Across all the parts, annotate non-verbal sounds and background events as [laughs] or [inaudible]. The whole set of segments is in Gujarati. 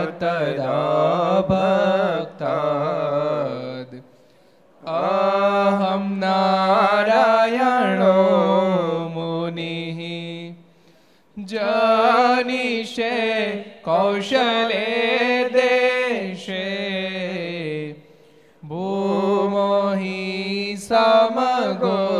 तदा भक्ताद् अहं नारायणो मुनिः जनिषे कौशले देशे भूमो हि समगो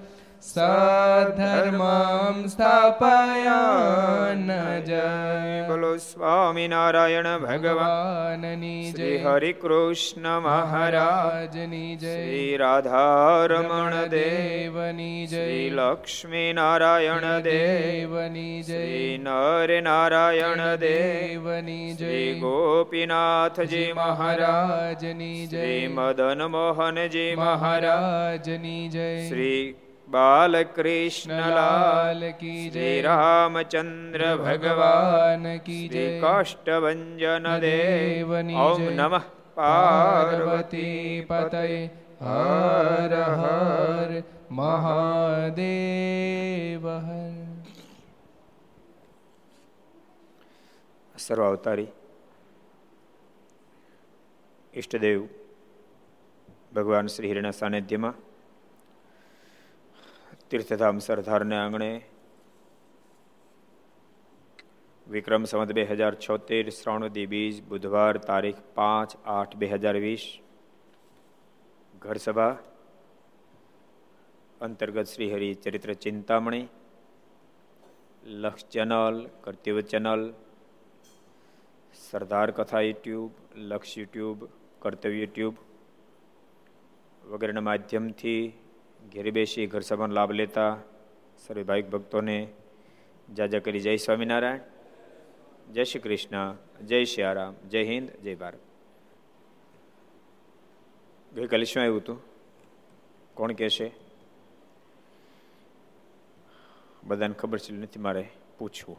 સધર્મમ સ્થાપયાન જય બોલો સ્વામિનારાયણ ભગવાન ભગવાનની જય હરિ કૃષ્ણ મહારાજ મહારાજની જય શ્રી રાધારમણ દેવ દેવની જય લક્ષ્મી નારાયણ દેવની જય નર નારાયણ દેવની જય ગોપીનાથજી મહારાજની જય મદન મોહનજી મહારાજની જય શ્રી બાલકૃષ્ણલાલ લાલ કી જય. રામચંદ્ર ભગવાન કી જય. કાષ્ટભન દેવ. દેવની ઓમ નમઃ. પાર્વતી પતય. હર હર મહાદેવ. હર સર્વ અવતારી. ઈષ્ટદેવ ભગવાન શ્રી હરિના સાનિધ્યમાં તીર્થધામ સરદારને આંગણે વિક્રમ સંવત બે હજાર છોતેર શ્રાવણદી બીજ બુધવાર તારીખ પાંચ આઠ બે હજાર વીસ ઘરસભા અંતર્ગત શ્રી હરિ ચરિત્ર ચિંતામણી લક્ષ ચેનલ કર્તવ્ય ચેનલ સરદાર કથા યુટ્યુબ લક્ષ યુટ્યુબ કર્તવ્ય યુટ્યુબ વગેરેના માધ્યમથી ઘેરે બેસી ઘર સભાનો લાભ લેતા સર્વે ભાવિક ભક્તોને જાજા કરી જય સ્વામિનારાયણ. જય શ્રી કૃષ્ણ, જય શ્રી જય હિન્દ, જય ભારત. ગઈકાલે શું આવ્યું હતું? કોણ કહેશે? બધાને ખબર છે, નથી મારે પૂછવું.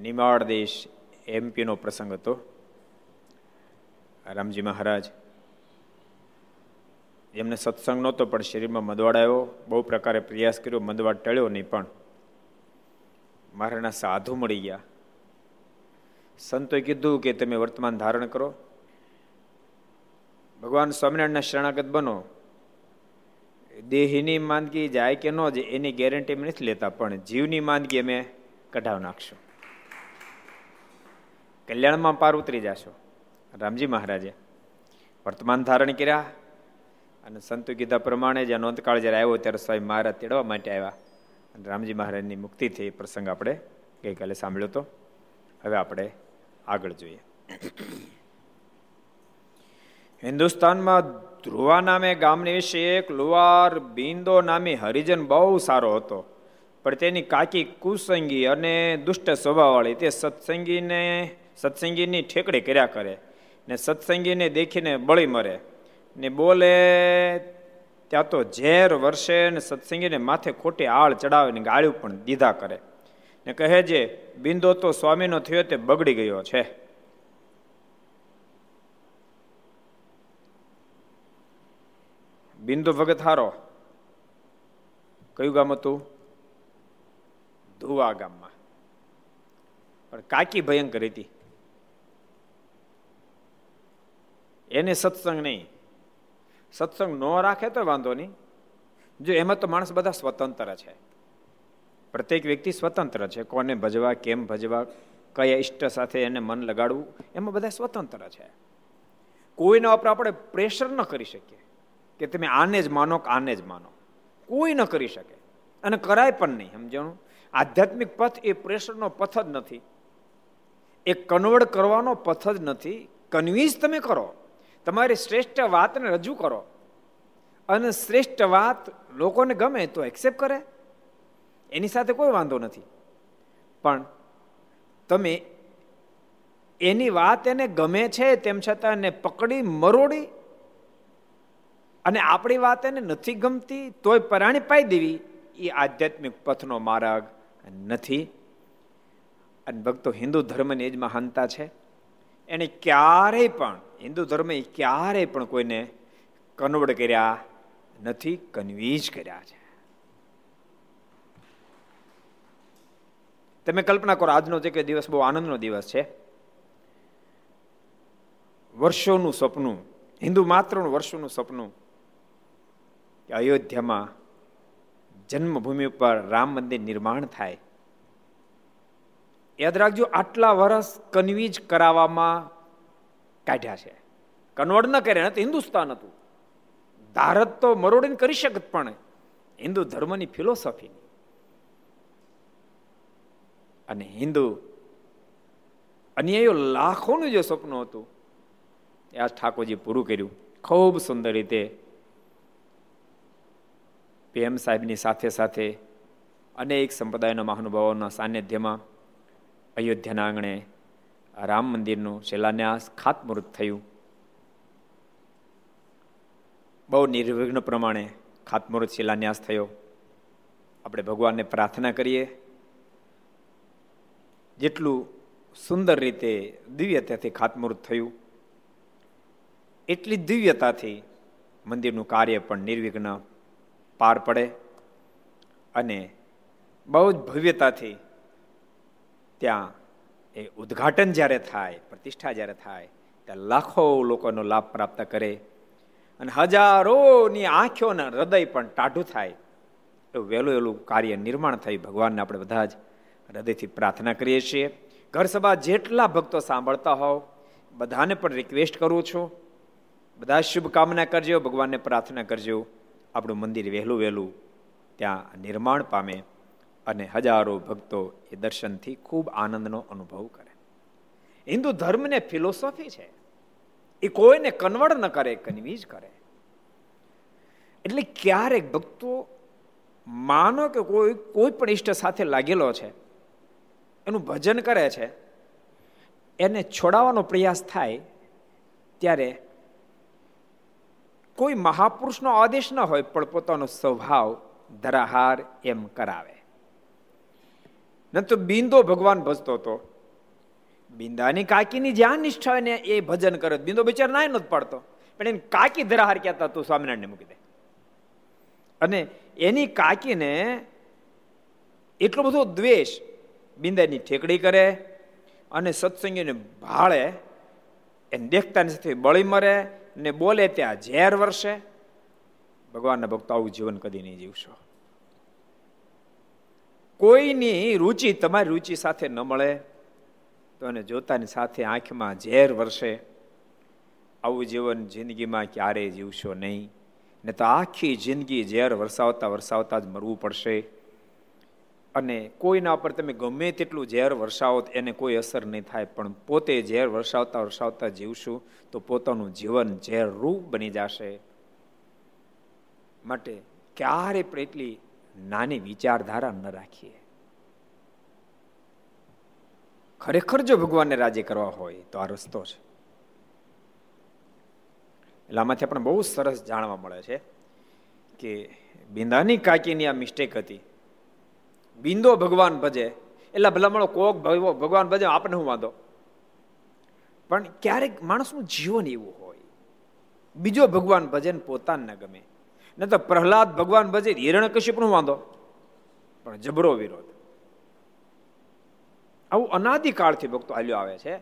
નિમાડ દેશ એમપીનો પ્રસંગ હતો. રામજી મહારાજ એમને સત્સંગ નહોતો, પણ શરીરમાં મદવાડ આવ્યો. બહુ પ્રકારે પ્રયાસ કર્યો મદવાડ ટળ્યો નહીં, પણ મારાના સાધુ મળી ગયા. સંતોએ કીધું કે તમે વર્તમાન ધારણ કરો. ભગવાન સ્વામિનારાયણના શરણાગત બનો. દેહીની માંદગી જાય કે ન જાય, એની ગેરંટી અમે નથી લેતા, પણ જીવની માંદગી અમે કઢાવ નાખશું. કલ્યાણમાં પાર ઉતરી જશો. રામજી મહારાજે વર્તમાન ધારણ કર્યા. અને સંતો કીધા પ્રમાણે જ્યાં નોંધકાળ જ્યારે આવ્યો ત્યારે સ્વામી મહારાજ તેડવા માટે આવ્યા. અને રામજી મહારાજની મુક્તિ થઈ પ્રસંગ આપણે ગઈકાલે સાંભળ્યો હતો હવે આપણે આગળ જોઈએ. હિન્દુસ્તાનમાં ધ્રુવા નામે ગામની વિશે એક લુવાર બિંદો નામે હરિજન બહુ સારો હતો. પણ તેની કાકી કુસંગી અને દુષ્ટ સ્વભાવવાળી તે સત્સંગીને સત્સંગીની ઠેકડી કર્યા કરે ને સત્સંગીને દેખીને બળી મરે. ને બોલે, ત્યાં તો ઝેર વર્ષે ને સત્સંગીને માથે ખોટી આળ ચડાવે ને ગાળ્યું પણ દીધા કરે. ને કહે જે બિંદો તો સ્વામીનો થયો તે બગડી ગયો છે. બિંદુ ભગત હારો. કયું ગામ હતું? ધુવા ગામમાં. પણ કાકી ભયંકર હતી. એને સત્સંગ નહીં. સત્સંગ ન રાખે તો વાંધો નહીં. જો એમાં તો માણસ બધા સ્વતંત્ર છે. પ્રત્યેક વ્યક્તિ સ્વતંત્ર છે. કોને ભજવા, કેમ ભજવા, કયા ઈષ્ટ સાથે એને મન લગાડવું, એમાં બધા સ્વતંત્ર છે. કોઈના ઉપર આપણે પ્રેશર ન કરી શકીએ કે તમે આને જ માનો કે આને જ માનો. કોઈ ન કરી શકે. અને કરાય પણ નહીં, સમજણું? આધ્યાત્મિક પથ એ પ્રેશરનો પથ જ નથી. એ કન્વર્ટ કરવાનો પથ જ નથી. કન્વિન્સ તમે કરો. તમારી શ્રેષ્ઠ વાતને રજૂ કરો. અને શ્રેષ્ઠ વાત લોકોને ગમે તો એક્સેપ્ટ કરે. એની સાથે કોઈ વાંધો નથી. પણ તમે એની વાત એને ગમે છે તેમ છતાં એને પકડી, મરોડી અને આપણી વાત એને નથી ગમતી તોય પરાણી પાઈ દેવી, એ આધ્યાત્મિક પથનો માર્ગ નથી. અને ભક્તો હિન્દુ ધર્મની જ મહાનતા છે. એને ક્યારેય પણ, હિન્દુ ધર્મે ક્યારેય પણ કોઈને કન્વર્ટ કર્યા નથી કન્વીઝ કર્યા છે. તમે કલ્પના કરો, આજનો જે કે દિવસ બહુ આનંદનો દિવસ છે. વર્ષોનું સપનું, હિન્દુ માત્રનું વર્ષોનું સપનું કે અયોધ્યામાં જન્મભૂમિ ઉપર રામ મંદિર નિર્માણ થાય. યાદ રાખજો, આટલા વર્ષ કન્વીજ કરાવવામાં કાઢ્યા છે. કન્વર્ટ ન કરે તો હિન્દુસ્તાન હતું. ભારત તો મરોડીને કરી શકત પણ હિન્દુ ધર્મની ફિલોસોફી અને હિન્દુ અન્યાયો લાખોનું જે સ્વપ્ન હતું, એ આ ઠાકોરજી પૂરું કર્યું. ખૂબ સુંદર રીતે પીએમ સાહેબની સાથે સાથે અનેક સંપ્રદાયના મહાનુભાવોના સાનિધ્યમાં અયોધ્યાના આંગણે રામ મંદિરનું શિલાન્યાસ ખાતમુહૂર્ત થયું. બહુ નિર્વિઘ્ન પ્રમાણે ખાતમુહૂર્ત શિલાન્યાસ થયો. આપણે ભગવાનને પ્રાર્થના કરીએ. જેટલું સુંદર રીતે દિવ્યતાથી ખાતમુહૂર્ત થયું, એટલી દિવ્યતાથી મંદિરનું કાર્ય પણ નિર્વિઘ્ન પાર પડે અને બહુ જ ભવ્યતાથી ત્યાં એ ઉદ્ઘાટન જ્યારે થાય, પ્રતિષ્ઠા જ્યારે થાય ત્યારે લાખો લોકોનો લાભ પ્રાપ્ત કરે અને હજારોની આંખોના હૃદય પણ ટાઢું થાય. એવું વહેલું વહેલું કાર્ય નિર્માણ થયું ભગવાનને આપણે બધા જ હૃદયથી પ્રાર્થના કરીએ છીએ. ઘર સભા જેટલા ભક્તો સાંભળતા હોવ, બધાને પણ રિક્વેસ્ટ કરું છું. બધા શુભકામના કરજો, ભગવાનને પ્રાર્થના કરજો. આપણું મંદિર વહેલું વહેલું ત્યાં નિર્માણ પામે. અને હજારો ભક્તો એ દર્શનથી ખૂબ આનંદનો અનુભવ કરે. હિન્દુ ધર્મને ફિલોસોફી છે. એ કોઈને કન્વર્ટ ન કરે કન્વીઝ કરે. એટલે ક્યારેક ભક્તો માનો કે કોઈ કોઈ પણ ઈષ્ટ સાથે લાગેલો છે, એનું ભજન કરે છે, એને છોડાવવાનો પ્રયાસ થાય, ત્યારે કોઈ મહાપુરુષનો આદેશ ન હોય, પણ પોતાનો સ્વભાવ ધરાહાર એમ કરાવે. ન તો બિંદો ભગવાન ભજતો હતો. બિંદાની કાકીની જ્યાં નિષ્ઠા હોય ને એ ભજન કરે. બિંદો બિચાર ના નથી પડતો. પણ એને કાકી ધરાહાર કહેતા તું સ્વામિનારાયણ મૂકી દે. અને એની કાકીને એટલો બધો દ્વેષ બિંદાની ઠેકડી કરે અને સત્સંગીને ભાળે, એને દેખતાની સાથે બળી મરે ને બોલે ત્યાં ઝેર વર્ષે ભગવાનના ભક્તો આવું જીવન કદી નહીં જીવશો. કોઈની રુચિ તમારી રુચિ સાથે ન મળે, તો એને જોતાની સાથે આંખમાં ઝેર વરસે. આવું જીવન જિંદગીમાં ક્યારેય જીવશો નહીં? ને તો આખી જિંદગી ઝેર વરસાવતા વરસાવતા જ મરવું પડશે. અને કોઈના પર તમે ગમે તેટલું ઝેર વરસાવો, એને કોઈ અસર નહીં થાય. પણ પોતે ઝેર વરસાવતા વરસાવતા જીવશું, તો પોતાનું જીવન ઝેર રૂપ બની જશે. માટે ક્યારે પણ એટલી નાની વિચારધારા ન રાખીએ. ખરેખર જો ભગવાનને રાજી કરવા હોય તો આ રસ્તો છે. એટલે આમાંથી આપણે બહુ સરસ જાણવા મળે છે કે બિંદાની કાકીની આ મિસ્ટેક હતી. બિંદો ભગવાન ભજે. એટલે ભલામણો કોક ભગવાન ભજે આપણે હું વાંધો? પણ ક્યારેક માણસનું જીવન એવું હોય. બીજો ભગવાન ભજન પોતાને ગમે. ન તો પ્રહલાદ ભગવાન ભજે, હિરણ કશું પણ વાંધો? પણ જબરો વિરોધ. આવું અનાદિકાળથી ભક્તો હાલ્યો આવે છે.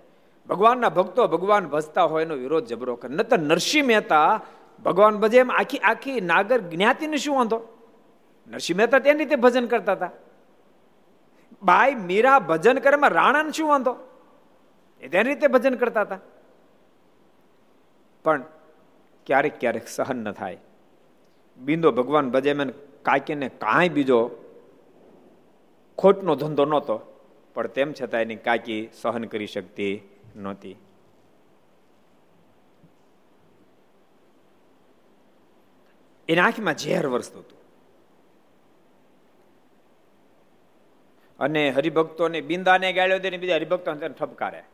ભગવાનના ભક્તો ભગવાન ભજતા હોય એનો વિરોધ જબરો કરે. ન તો નરસિંહ મહેતા ભગવાન ભજે એમ આખી આખી નાગર જ્ઞાતિને શું વાંધો? નરસિંહ મહેતા તેની રીતે ભજન કરતા હતા. બાઈ મીરા ભજન કરે એમાં રાણાને શું વાંધો? એ તેની રીતે ભજન કરતા હતા. પણ ક્યારેક ક્યારેક સહન ન થાય. બિંદો ભગવાન ભજે મેં કાંઈકને કાંઈ બીજો ખોટનો ધંધો નહોતો, પણ તેમ છતાં એની કાકી સહન કરી શકતી નહોતી. એની આંખમાં ઝેર વરસતું હતું. અને હરિભક્તોને બિંદાને ગાળ્યો દે બીજા હરિભક્તો ઠપકારે.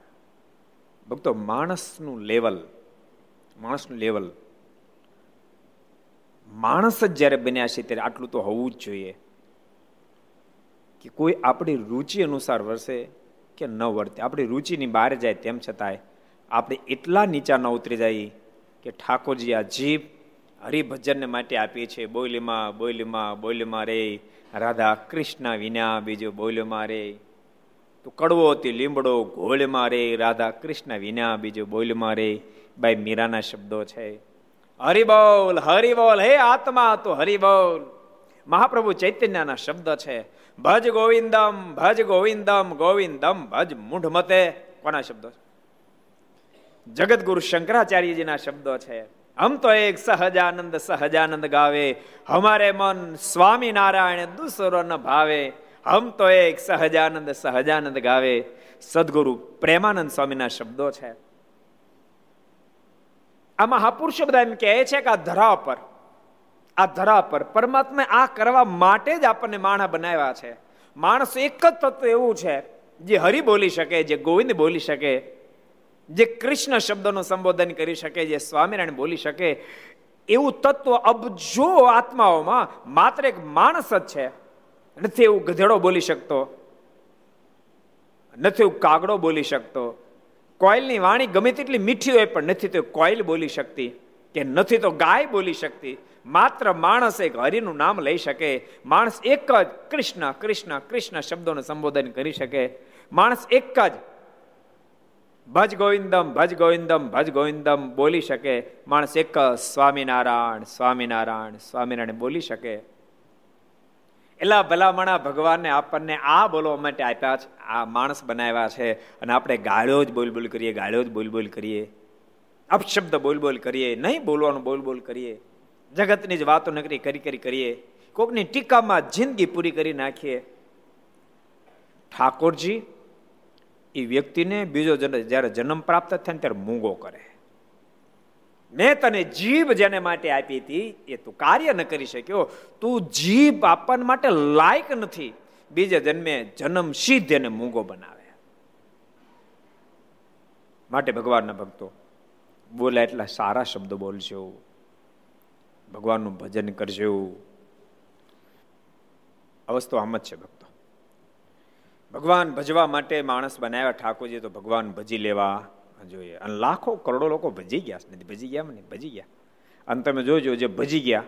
ભક્તો માણસનું લેવલ માણસનું લેવલ માણસ જ જ્યારે બન્યા છે ત્યારે આટલું તો હોવું જ જોઈએ. કે કોઈ આપણી રુચિ અનુસાર વરસે કે ન વર્તે આપણી રુચિની બહાર જાય તેમ છતાંય આપણે એટલા નીચા ન ઉતરી જાય કે ઠાકોરજી આ જીભ હરિભજનને માટે આપીએ છીએ. બોલીમાં બોલીમાં બોલીમાં રે. રાધા કૃષ્ણ વિના બીજો બોલ્યોમાં રે. તો કડવો તે લીમડો ઘોળમાં રે. રાધા કૃષ્ણ વિના બીજો બોલમાં રે. બાય મીરાના શબ્દો છે. હરિબોલ હરિબોલ, હે આત્મા, તો હરિબોલ. મહાપ્રભુ ચૈતન્યના શબ્દ છે, ભજ ગોવિંદમ ભજ ગોવિંદમ ગોવિંદમ ભજ મૂઢ મતે કોના શબ્દો છે? જગતગુરુ શંકરાચાર્યજીના શબ્દો છે. હમ તો એક સહજાનંદ સહજાનંદ ગાવે. હમારે મન સ્વામી નારાયણ દુસરો ન ભાવે. હમ તો એક સહજાનંદ સહજાનંદ ગાવે. સદગુરુ પ્રેમાનંદ સ્વામીના શબ્દો છે. આ મહાપુરુષો બધા એમ કહે છે કે આ ધરા પર, આ ધરા પર પરમાત્મા આ કરવા માટે જ આપણને માણા બનાવ્યા છે. માણસ એક જ તત્વ એવું છે, જે હરિ બોલી શકે, જે ગોવિંદ બોલી શકે, જે કૃષ્ણ શબ્દનું સંબોધન કરી શકે, જે સ્વામિનારાયણ બોલી શકે, એવું તત્વ અબજો આત્માઓમાં માત્ર એક માણસ જ છે. નથી એવું ગધેડો બોલી શકતો, નથી એવું કાગડો બોલી શકતો કોયલની વાણી ગમે તેટલી મીઠી હોય પણ નથી તો કોયલ બોલી શકતી કે નથી તો ગાય બોલી શકતી. માત્ર માણસ એક હરિનું નામ લઈ શકે. માણસ એક જ કૃષ્ણ કૃષ્ણ કૃષ્ણ શબ્દોનું સંબોધન કરી શકે. માણસ એક જ ભજ ગોવિંદમ ભજ ગોવિંદમ ભજ ગોવિંદમ બોલી શકે. માણસ એક જ સ્વામિનારાયણ સ્વામિનારાયણ સ્વામિનારાયણ બોલી શકે. એટલા ભલામણા ભગવાનને આપણને આ બોલવા માટે આપ્યા છે. આ માણસ બનાવ્યા છે અને આપણે ગાળ્યો જ બોલ બોલ કરીએ, ગાળ્યો જ બોલ બોલ કરીએ. અપશબ્દ બોલ બોલ કરીએ, નહીં બોલવાનું બોલ બોલ કરીએ. જગતની જ વાતો નકરી કરી કરી કરીએ. કોકની ટીકામાં જિંદગી પૂરી કરી નાખીએ. ઠાકોરજી એ વ્યક્તિને બીજો જ્યારે જન્મ પ્રાપ્ત થાય ત્યારે મૂંગો કરે. મેં તને જીભ જેને માટે આપી હતી, એ તું કાર્ય ન કરી શક્યો. તું જીભ આપવા માટે લાયક નથી. બીજે જન્મે જન્મ સિદ્ધ એને મૂંગો બનાવે. માટે ભગવાનના ભક્તો બોલ્યા એટલા સારા શબ્દો બોલજો ભગવાનનું ભજન કરજો અવસ્તુ આમ જ છે ભક્તો. ભગવાન ભજવા માટે માણસ બનાવ્યા ઠાકોરજી, તો ભગવાન ભજી લેવા. જોઈએ. અને લાખો કરોડો લોકો ભજી ગયા નથી, ભજી ગયા ને ભજી ગયા. અને તમે જોજો જે ભજી ગયા,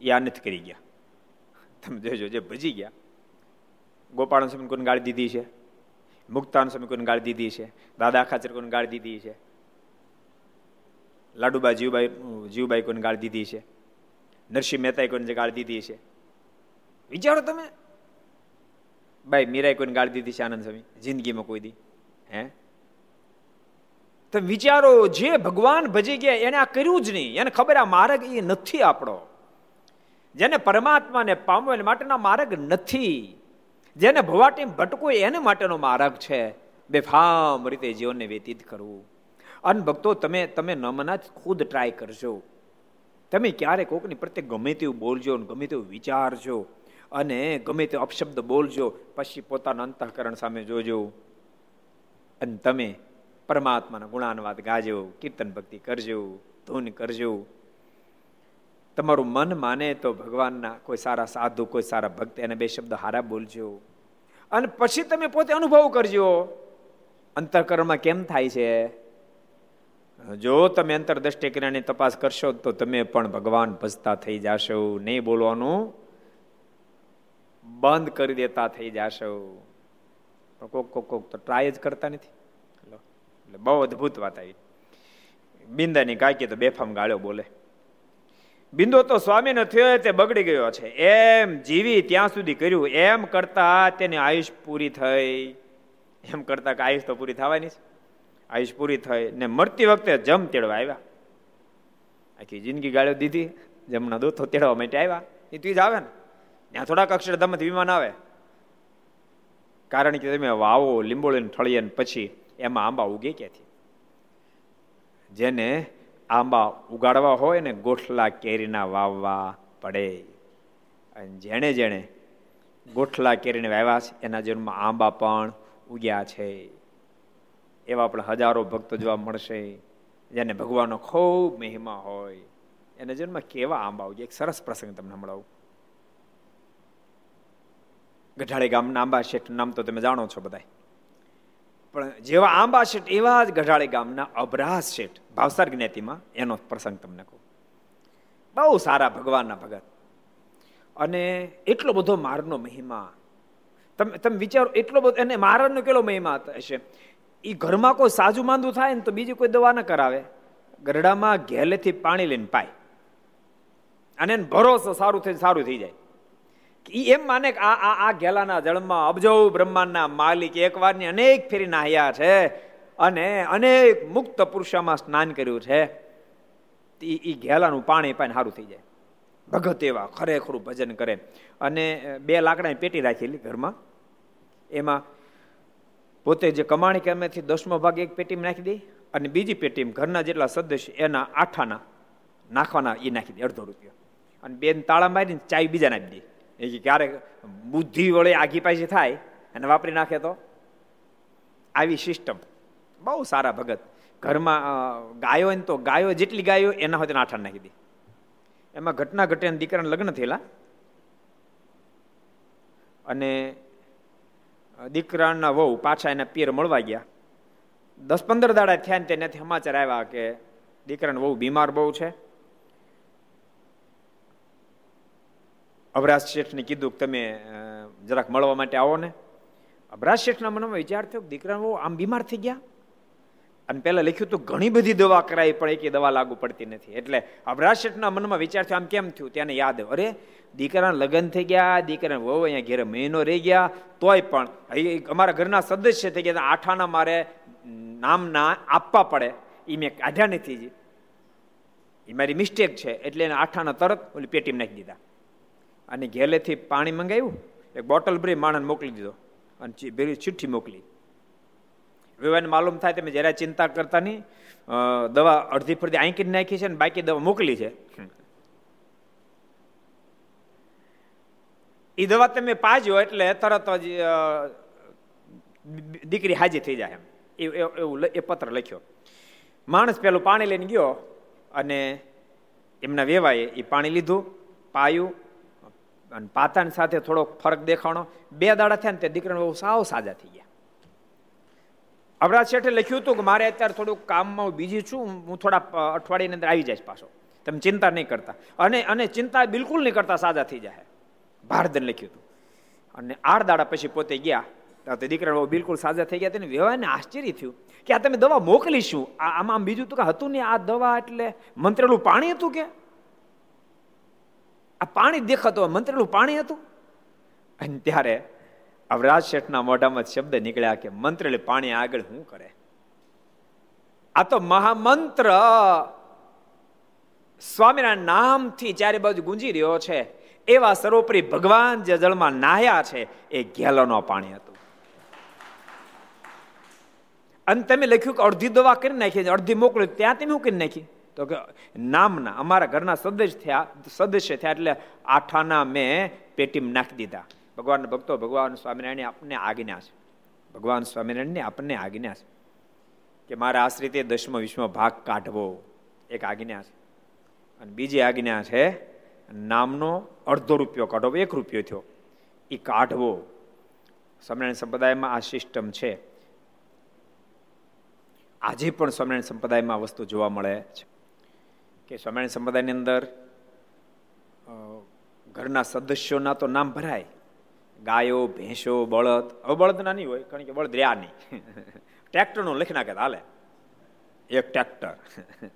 એ આનંદ કરી ગયા. તમે જોજો જે ભજી ગયા. ગોપાળન સ્વામી કોઈને ગાળી દીધી છે? મુક્તાન સ્વામી કોઈને ગાળી દીધી છે? દાદા ખાચર કોઈને ગાળી દીધી છે? લાડુબા જીવબાઈ જીવબાઈ કોઈને ગાળી દીધી છે? નરસિંહ મહેતાએ કોઈને ગાળી દીધી છે? વિચારો તમે. ભાઈ મીરાએ કોઈને ગાળી દીધી છે આનંદ સ્વામી? જિંદગીમાં કોઈ દી. હે? તમે વિચારો, જે ભગવાન ભજી ગયા એને આ કર્યું જ નહીં. એને ખબર આ માર્ગ એ નથી આપણો. જેને પરમાત્માને પામવો એને માટેના માર્ગ નથી. જેને ભવાટી ભટકવું એને માટેનો માર્ગ છે. બેફામ રીતે જીવનને વ્યતીત કરવું. અન ભક્તો, તમે તમે નમના ખુદ ટ્રાય કરજો. તમે ક્યારે કોકની પ્રત્યે ગમે તેવું બોલજો ગમે તેવું વિચારજો અને ગમે તે અપશબ્દ બોલજો, પછી પોતાના અંતઃકરણ સામે જોજો. અને તમે પરમાત્માના ગુણાનવાદ ગાજો, કીર્તન ભક્તિ કરજો, ધૂન કરજો. તમારું મન માને તો ભગવાનના કોઈ સારા સાધુ, કોઈ સારા ભક્ત એને બે શબ્દ હારા બોલજો. અને પછી તમે પોતે અનુભવ કરજો. અંતરકરણમાં કેમ થાય છે? જો તમે અંતરદ્રષ્ટિ કરીને તપાસ કરશો તો તમે પણ ભગવાન ભજતા થઈ જાશો. નહીં બોલવાનું, બંધ કરી દેતા થઈ જાશો. કોક કોક કોક તો ટ્રાય જ કરતા નથી. એટલે બહુ અદભુત વાત આવી. બિંદાની કાકી તો બેફામ ગાળ્યો બોલે. બિંદુ તો સ્વામીને થયો તે બગડી ગયો છે. એમ જીવી ત્યાં સુધી કર્યું. એમ કરતા તેની આયુષ પૂરી થઈ. એમ કરતા કે આયુષ તો પૂરી થવાની છે. આયુષ પૂરી થઈ ને મરતી વખતે જમ તેડવા આવ્યા. આખી જિંદગી ગાળ્યો દીધી. જમના દોથો તેડવા માટે આવ્યા. એ તું જ આવે ને. ત્યાં થોડાક અક્ષરધામથી વિમાન આવે. કારણ કે તમે વાવો લીંબોળીને ઠળીએ પછી એમાં આંબા ઉગે ક્યાંથી? જેને આંબા ઉગાડવા હોય ને ગોઠલા કેરીના વાવવા પડે. અને જેણે જેણે ગોઠલા કેરીને વાવ્યા છે, એના જન્મમાં આંબા પણ ઉગ્યા છે. એવા આપણે હજારો ભક્તો જોવા મળશે, જેને ભગવાનનો ખૂબ મહિમા હોય. એના જન્મમાં કેવા આંબા ઉગ્યા એક સરસ પ્રસંગ તમને સંભળાવું ગઢાળી ગામના આંબા શેઠ નામ તો તમે જાણો છો બધા પણ જેવા આંબા શેઠ, એવા જ ગઢાળી ગામના અભરાસ શેઠ, ભાવસાર જ્ઞાતિમાં એનો પ્રસંગ તમને કહું. બહુ સારા ભગવાનના ભગત. અને એટલો બધો મારનો મહિમા. તમે તમે વિચારો, એટલો બધો એને મારનો કેટલો મહિમા હશે. એ ઘરમાં કોઈ સાજુ માંદું થાય ને તો બીજી કોઈ દવા ન કરાવે. ગરડામાં ઘેલેથી પાણી લઈને પાય. અને ભરોસો સારું થઈ સારું થઈ જાય. એમ માને કે આ આ આ ગેલાના જળમાં અબજો બ્રહ્માંડના માલિક એકવારની અનેક ફેરી નાહ્યા છે અને અનેક મુક્ત પુરુષોમાં સ્નાન કર્યું છે. એ ઘેલાનું પાણી પાણી સારું થઈ જાય. ભગત એવા ખરેખરું ભજન કરે. અને બે લાકડાની પેટી રાખેલી ઘરમાં. એમાં પોતે જે કમાણી કે અમેથી દસમો ભાગ એક પેટીમાં નાખી દે અને બીજી પેટીમાં ઘરના જેટલા સદસ્ય એના આઠાના નાખવાના એ નાખી દે અડધો રૂપિયો. અને બેન તાળા મારીને ચાય બીજા નાખી દે. એ ક્યારેક બુદ્ધિ વળે આગી પાછી થાય અને વાપરી નાખે તો? આવી સિસ્ટમ બહુ સારા ભગત. ઘરમાં ગાયો ને તો ગાયો જેટલી ગાયો એના હોય આઠાણ નાખી દે. એમાં ઘટના ઘટે દીકરાના લગ્ન થયેલા. અને દીકરાના વહુ પાછા એના પિયર મળવા ગયા. દસ પંદર દાડા થયા ને તેનાથી સમાચાર આવ્યા કે દીકરાને બહુ બીમાર બહુ છે. અભરાજ શેઠને કીધું કે તમે જરાક મળવા માટે આવો ને. અભરાજ શેઠના મનમાં વિચાર થયો કે દીકરા આમ બીમાર થઈ ગયા. અને પહેલાં લખ્યું તો ઘણી બધી દવા કરાવી પણ એક દવા લાગુ પડતી નથી. એટલે અભરાજ શેઠના મનમાં વિચાર થયો, આમ કેમ થયું? તેને યાદ અરે, દીકરાના લગ્ન થઈ ગયા, દીકરાને વહુ અહીંયા ઘેરે મહિનો રહી ગયા, તોય પણ અમારા ઘરના સદસ્ય થઈ ગયા આઠાના મારે નામના આપવા પડે. એ મેં કાઢ્યા નથી એ મારી મિસ્ટેક છે, એટલે એને આઠાના તરત ઓલી પેટીમાં નાખી દીધા. અને ઘેલેથી પાણી મંગાવ્યું, એક બોટલ ભરી માણસ મોકલી દીધો અને પેલી ચિઠ્ઠી મોકલી. વિવાને માલુમ થાય તમે જરા ચિંતા કરતા નહીં. દવા અડધી ફરતી આંકી નાખી છે ને બાકી દવા મોકલી છે. એ દવા તમે પાજો એટલે તરત જ દીકરી હાજી થઈ જાય એમ. એવું એ પત્ર લખ્યો. માણસ પેલું પાણી લઈને ગયો અને એમના વેવાએ એ પાણી લીધું, પાયું અને પાતાની સાથે થોડો ફરક દેખાણો. બે દાડા થયા ને તે દીકરાને બહુ સાવ સાજા થઈ ગયા. અબરાજ શેઠે લખ્યું હતું કે મારે અત્યારે થોડુંક કામમાં બીજી છું, હું થોડા અઠવાડિયાની અંદર આવી જઈશ પાછો. તમે ચિંતા નહીં કરતા. અને અને ચિંતા બિલકુલ નહીં કરતા સાજા થઈ જાય ભારદન લખ્યું હતું. અને આઠ દાડા પછી પોતે ગયા. તો દીકરા બિલકુલ સાજા થઈ ગયા. તેને વ્યવહારને આશ્ચર્ય થયું કે આ તમે દવા મોકલીશું આમાં બીજું તો કે હતું નહીં. આ દવા એટલે મંત્રેલું પાણી હતું કે? આ પાણી દેખાતું મંત્રેલું પાણી હતું. અને ત્યારે અવરાજ શેઠના મોઢામાં શબ્દ નીકળ્યા કે મંત્રેલું પાણી આગળ શું કરે? આ તો મહામંત્ર. સ્વામીના નામથી ચારે બાજુ ગુંજી રહ્યો છે. એવા સર્વોપરી ભગવાન જે જળમાં નાહ્યા છે, એ ઘેલોનો પાણી હતું. અને તમે લખ્યું કે અડધી દવા કરી નાખી, અડધી મોકલ્યું ત્યાં તમે શું કરી નાખી? તો કે નામના, અમારા ઘરના સદસ્ય થયા સદસ્ય થયા એટલે આઠાના મેં પેટીમાં નાખી દીધા. ભગવાન ભક્તો, ભગવાન સ્વામિનારાયણ આપને આજ્ઞા છે ભગવાન સ્વામિનારાયણની આપણને આજ્ઞા છે કે મારા આશ્રિતે દસમો વિશ્વ ભાગ કાઢવો. એક આજ્ઞા છે અને બીજી આજ્ઞા છે નામનો અડધો રૂપિયો કાઢવો એક રૂપિયો થયો. એ કાઢવો. સ્વામિનારાયણ સંપ્રદાયમાં આ સિસ્ટમ છે. આજે પણ સ્વામિનારાયણ સંપ્રદાયમાં વસ્તુ જોવા મળે છે. કે સ્વામિનારાયણ સંપ્રદાયની અંદર ઘરના સદસ્યોના તો નામ ભરાય. ગાયો, ભેંસો, બળદ. હવે બળદ ના નહીં હોય, કારણ કે બળદ રહ્યા નહીં. [laughs] ટ્રેક્ટરનું લખી નાખે હાલે. એક ટ્રેક્ટર. [laughs]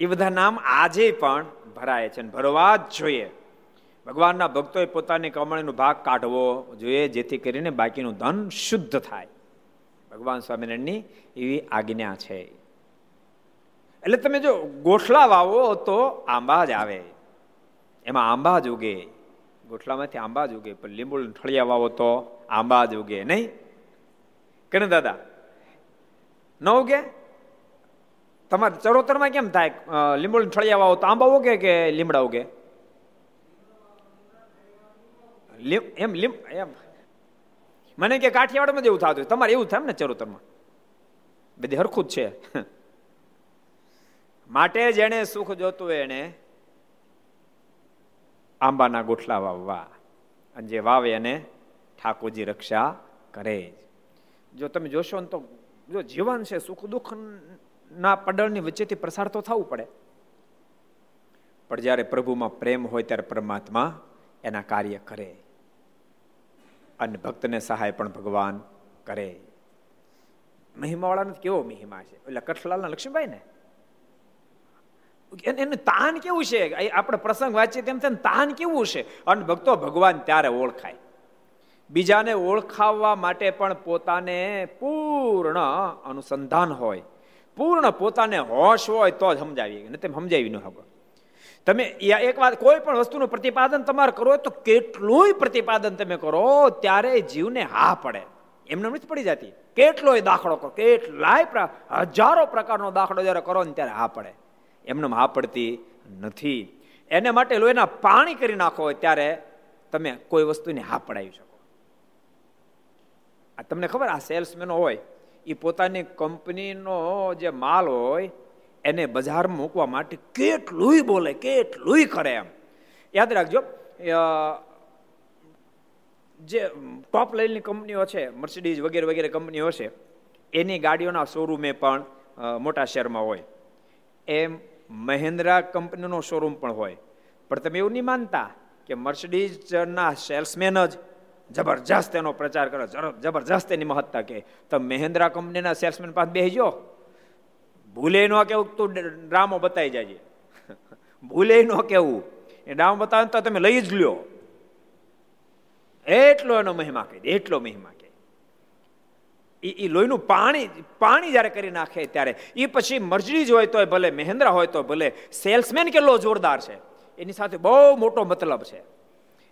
એ બધા નામ આજે પણ ભરાય છે ભરવા જ જોઈએ. ભગવાનના ભક્તોએ પોતાની કમાણીનો ભાગ કાઢવો જોઈએ, જેથી કરીને બાકીનું ધન શુદ્ધ થાય. ભગવાન સ્વામિનારાયણની એવી આજ્ઞા છે. એટલે તમે જો ગોઠલા વાવો તો આંબા જ આવે. એમાં આંબા જ ઉગે. ગોઠલામાંથી આંબા જ ઉગે. પણ લીંબુ ઠળિયા વાવો તો આંબા જ ઉગે, નહીં? કે દાદા? ન ઉગે? તમારે ચરોતરમાં કેમ થાય? લીંબુ ઠળિયા વાવો તો આંબા ઉગે કે લીમડા ઉગે? એમ લીમ, એમ. મને કે કાઠિયાવાડમાં જ એવું થતું તમારે એવું થાય ને ચરોતરમાં? બધી હરખું જ છે. માટે જેને સુખ જોતું એને આંબાના ગોઠલા વાવવા. અને જે વાવે એને ઠાકોરજી રક્ષા કરે જો. તમે જોશો ને તો જો જીવન છે, સુખ દુઃખ ના પડળની વચ્ચેથી પ્રસાર તો થવું પડે. પણ જ્યારે પ્રભુમાં પ્રેમ હોય ત્યારે પરમાત્મા એના કાર્ય કરે. અને ભક્તને સહાય પણ ભગવાન કરે. મહિમાવાળાનો કેવો મહિમા છે? એટલે કઠલાલના લક્ષ્મીભાઈ ને એનું તાન કેવું છે? આપણે પ્રસંગ વાંચીએ તેમ થાય તાન કેવું છે? અને ભક્તો ભગવાન ત્યારે ઓળખાય. બીજાને ઓળખાવવા માટે પણ પોતાને પૂર્ણ અનુસંધાન હોય. પૂર્ણ પોતાને હોશ હોય તો જ સમજાવી ને તેમ સમજાવી ન ખબર તમે એક વાત, કોઈ પણ વસ્તુનું પ્રતિપાદન તમારે કરો તો કેટલું પ્રતિપાદન તમે કરો, ત્યારે જીવને હા પડે. એમને નથી પડી જતી. કેટલોય દાખલો કરો. કેટલાય હજારો પ્રકારનો દાખલો જ્યારે કરો ને ત્યારે હા પડે. એમને હા પડતી નથી. એને માટે લોહીના પાણી કરી નાખો ત્યારે તમે કોઈ વસ્તુને હા પડાવી શકો. આ તમને ખબર આ સેલ્સમેનો હોય એ પોતાની કંપનીનો જે માલ હોય, એને બજારમાં મૂકવા માટે કેટલું બોલે કેટલું કરે એમ. યાદ રાખજો જે ટોપ લેવલની કંપનીઓ છે, મર્સિડીઝ વગેરે વગેરે કંપનીઓ છે, એની ગાડીઓના શોરૂમે પણ મોટા શહેરમાં હોય. એમ મહિન્દ્રા કંપનીનો શોરૂમ પણ હોય. પણ તમે એવું નહીં માનતા કે મર્સિડીઝના સેલ્સમેન જ જબરજસ્ત એનો પ્રચાર કરે જબરજસ્ત એની મહત્તા કે તો મહેન્દ્રા કંપનીના સેલ્સમેન પાસે બેસજો ભૂલે ન કેવું તું ડ્રામો બતાવી જાય [laughs] ભૂલે ન કેવું. એ ડ્રામો બતાવે તો તમે લઈ જ લ્યો. એટલો એનો મહિમા કહી, એટલો મહિમા કહે એ લોહીનું પાણી પાણી જ્યારે કરી નાખે ત્યારે એ પછી મર્જરી જ હોય તો ભલે, મહેન્દ્ર હોય તો ભલે, સેલ્સમેન કેટલો જોરદાર છે. એની સાથે બહુ મોટો મતલબ છે.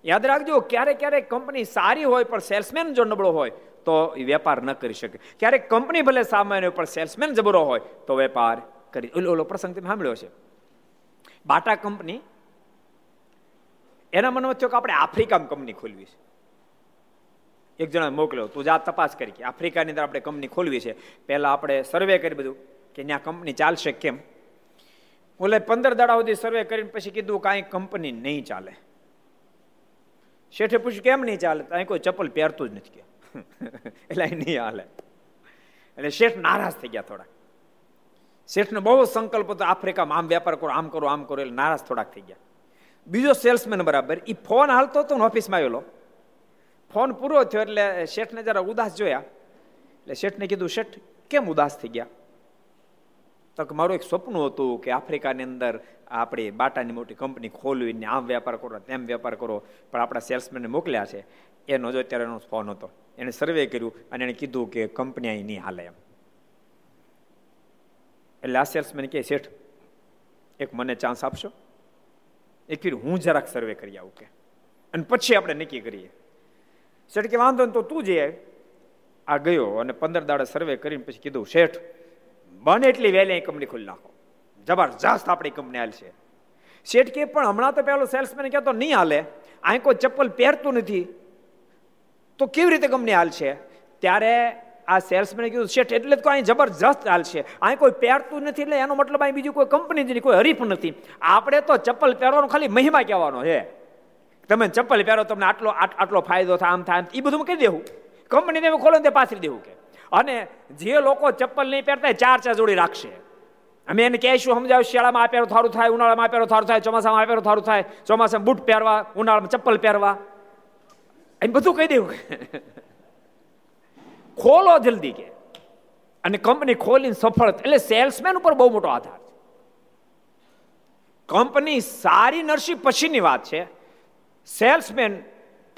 યાદ રાખજો, ક્યારેક ક્યારેક કંપની સારી હોય પણ સેલ્સમેન જો નબળો હોય, તો એ વેપાર ન કરી શકે. ક્યારેક કંપની ભલે સામાન્ય પણ સેલ્સમેન જબરો હોય, તો વેપાર કરી, ઓલો ઓલો પ્રસંગ તમે સાંભળ્યો છે બાટા કંપની, એના મનમાં થયો કે આપણે આફ્રિકામાં કંપની ખોલવી છે. એક જણા મોકલ્યો. તું જા, તપાસ કરી કે આફ્રિકાની અંદર આપણે કંપની ખોલવી છે. પહેલાં આપણે સર્વે કરી બધું કે ત્યાં કંપની ચાલશે કેમ? ઓલે પંદર દાડા સુધી સર્વે કરીને પછી કીધું કાંઈ કંપની નહીં ચાલે. શેઠે પૂછ્યું, કેમ નહીં ચાલે? અહીં કોઈ ચપ્પલ પહેરતું જ નથી કે. [laughs] એટલે નહીં હાલે. એટલે શેઠ નારાજ થઈ ગયા થોડાક. શેઠનો બહુ સંકલ્પ હતો, આફ્રિકામાં આમ વેપાર કરો, આમ કરો આમ કરો. એટલે નારાજ થોડાક થઈ ગયા. બીજો સેલ્સમેન બરાબર એ ફોન હાલતો હતો ને ઓફિસમાં આવેલો. ફોન પૂરો થયો એટલે શેઠને જરા ઉદાસ જોયા. એટલે શેઠને કીધું, શેઠ, કેમ ઉદાસ થઈ ગયા? તો મારું એક સ્વપ્ન હતું કે આફ્રિકાની અંદર આપણી બાટાની મોટી કંપની ખોલવીને આમ વેપાર કરો, તેમ વેપાર કરો, પણ આપણા સેલ્સમેનને મોકલ્યા છે. એનો જો અત્યારે એનો ફોન હતો. એણે સર્વે કર્યું અને એણે કીધું કે, કંપની અહીં નહીં હાલે એમ. એટલે આ સેલ્સમેન કે શેઠ, એક મને ચાન્સ આપશો? એક ફીર હું જરાક સર્વે કરી આવું કે. અને પછી આપણે નક્કી કરીએ. શેઠ કે વાંધો તો તું જે આ ગયો અને પંદર દાડા સર્વે કરીને પછી કીધું, શેઠ, બને એટલી વહેલી કંપની ખોલી નાખો. જબરજસ્ત આપણી કંપની હાલ છે. શેઠ કે, પણ હમણાં તો પેલો સેલ્સમેન કહેતો, નહીં હાલે. અહીં કોઈ ચપ્પલ પહેરતું નથી. તો કેવી રીતે કંપની હાલ છે? ત્યારે આ સેલ્સમેને કીધું, શેઠ, એટલે તો અહીં જબરજસ્ત હાલ છે. અહીં કોઈ પહેરતું નથી એટલે એનો મતલબ અહીં બીજું કોઈ કંપની જ નહીં, કોઈ હરીફ નથી. આપણે તો ચપ્પલ પહેરવાનો ખાલી મહિમા કહેવાનો છે. તમે ચપ્પલ પહેરો, તમને આટલો આટલો ફાયદો થાય, આમ થાય એ બધું કહી દેવું. કંપની તમે ખોલો ને પાછળ દેવું કે. અને જે લોકો ચપ્પલ નહીં પહેરતા ચાર ચાર જોડી રાખશે. અમે એને કહેશું, સમજાવ, શિયાળામાં આ પહેરો, થારું થાય, ઉનાળામાં આ પહેરો, થારું થાય, ચોમાસામાં આ પહેરો, થારું થાય, ચોમાસામાં બૂટ પહેરવા, ઉનાળામાં ચપ્પલ પહેરવા. એમ બધું કહી દેવું. [laughs] ખોલો જલ્દી કે. અને કંપની ખોલીને સફળ એટલે સેલ્સમેન ઉપર બહુ મોટો આધાર છે. કંપની સારી નરસી પછીની વાત છે. સેલ્સમેન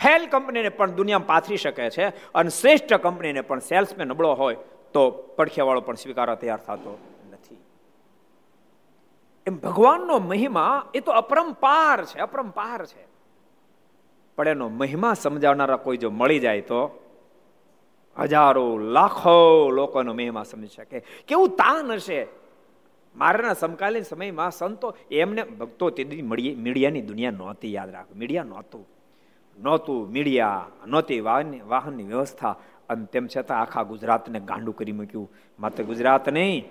ફેલ કંપનીને પણ દુનિયામાં પાથરી શકે છે અને શ્રેષ્ઠ કંપનીને પણ સેલ્સમેન નબળો હોય તો પડખેવાળો પણ સ્વીકારવા તૈયાર થતો નથી. એમ ભગવાનનો મહિમા એ તો અપરંપાર છે અપરંપાર છે. પણ એનો મહિમા સમજાવનારા કોઈ જો મળી જાય તો હજારો, લાખો લોકોનો મહિમા સમજી શકે. કેવું તાન હશે મારાના સમકાલીન સમયમાં સંતો એમને ભક્તો તે મીડિયાની દુનિયા નહોતી યાદ રાખો મીડિયા નહોતું. નહોતું મીડિયા, નહોતી વાહન, વાહનની વ્યવસ્થા. અને તેમ છતાં આખા ગુજરાતને ગાંડું કરી મૂક્યું. માત્ર ગુજરાત નહીં,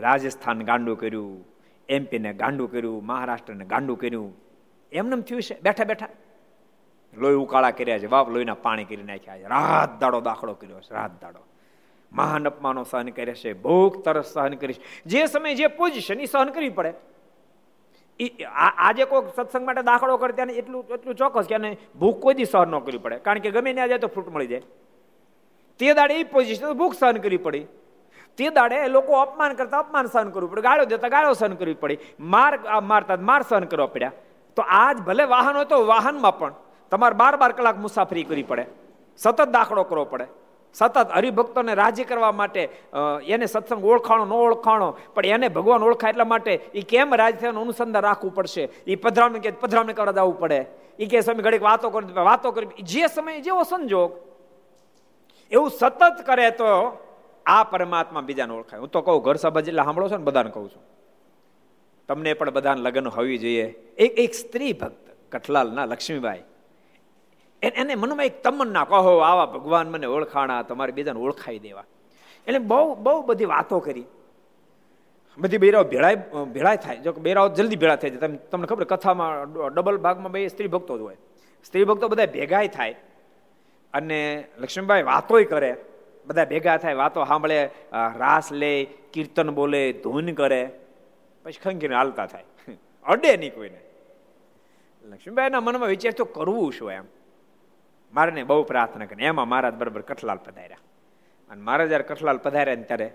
રાજસ્થાન ગાંડું કર્યું એમપીને ગાંડું કર્યું, મહારાષ્ટ્રને ગાંડું કર્યું. એમને થયું છે, બેઠા બેઠા. લોહી ઉકાળા કર્યા છે બાપ લોહીના પાણી કરી નાખ્યા છે. રાત દાડો દાખલો કર્યો છે, રાત દાડો. મહાન અપમાનો સહન કરે છે ભૂખ તરસ સહન કરીશ જે સમય જે પોઝિશન એ સહન કરવી પડે. આજે કોઈ સત્સંગ માટે દાખલો કરે ત્યાં એટલું એટલું ચોક્કસ કે ભૂખ કોઈ દી સહન ન કરવી પડે. કારણ કે ગમે ત્યાં જાય તો ફ્રૂટ મળી જાય. તે દાડે એ પોઝિશન ભૂખ સહન કરવી પડી. તે દાડે લોકો અપમાન કરતા અપમાન સહન કરવું પડે. ગાળો દેતા ગાળો સહન કરવી પડી. માર મારતા માર સહન કરવા પડ્યા. તો આજ ભલે વાહન હોય તો વાહનમાં પણ તમારે બાર બાર કલાક મુસાફરી કરવી પડે. સતત દાખલો કરવો પડે. સતત હરિભક્તોને રાજી કરવા માટે એને સત્સંગ ઓળખાણો, ન ઓળખાણો, પણ એને ભગવાન ઓળખાય એટલા માટે એ કેમ રાજી થયાનું અનુસંધાન રાખવું પડશે? એ પધરામણી કે પધરામણી કરવા જવું પડે. એ કે સમય ઘડીક વાતો કરી વાતો કરી જે સમય જેવો સંજોગ, એવું સતત કરે તો આ પરમાત્મા બીજાને ઓળખાય. હું તો કહું, ઘર સભા જેટલા સાંભળો છો ને બધાને કહું છું. તમને પણ બધાને લગ્ન હોવી જોઈએ. એક એક સ્ત્રી ભક્ત, કઠલાલના લક્ષ્મીબાઈ એને મનમાં એક તમન્ના કહો આવા ભગવાન મને ઓળખાણા, તમારે બીજાને ઓળખાઈ દેવા. એટલે બહુ બહુ બધી વાતો કરી. બધી બેરાઓ ભેળાય ભેળાય થાય. જો બેરાઓ જલ્દી ભેળા થાય જાય. તમને ખબર કથામાં ડબલ ભાગમાં બે સ્ત્રી ભક્તો જ હોય. સ્ત્રી ભક્તો બધા ભેગાય થાય. અને લક્ષ્મીભાઈ વાતોય કરે. બધા ભેગા થાય, વાતો સાંભળે રાસ લે, કીર્તન બોલે, ધૂન કરે. પછી ખંખીને હાલતા થાય. [laughs] અડે નહીં કોઈને. લક્ષ્મીબાઈના મનમાં વિચાર તો કરવું શું એમ? મારે બહુ પ્રાર્થના કરી. એમાં મહારાજ બરાબર કઠલાલ પધાર્યા. અને મહારાજ જયારે કઠલાલ પધાર્યા ને ત્યારે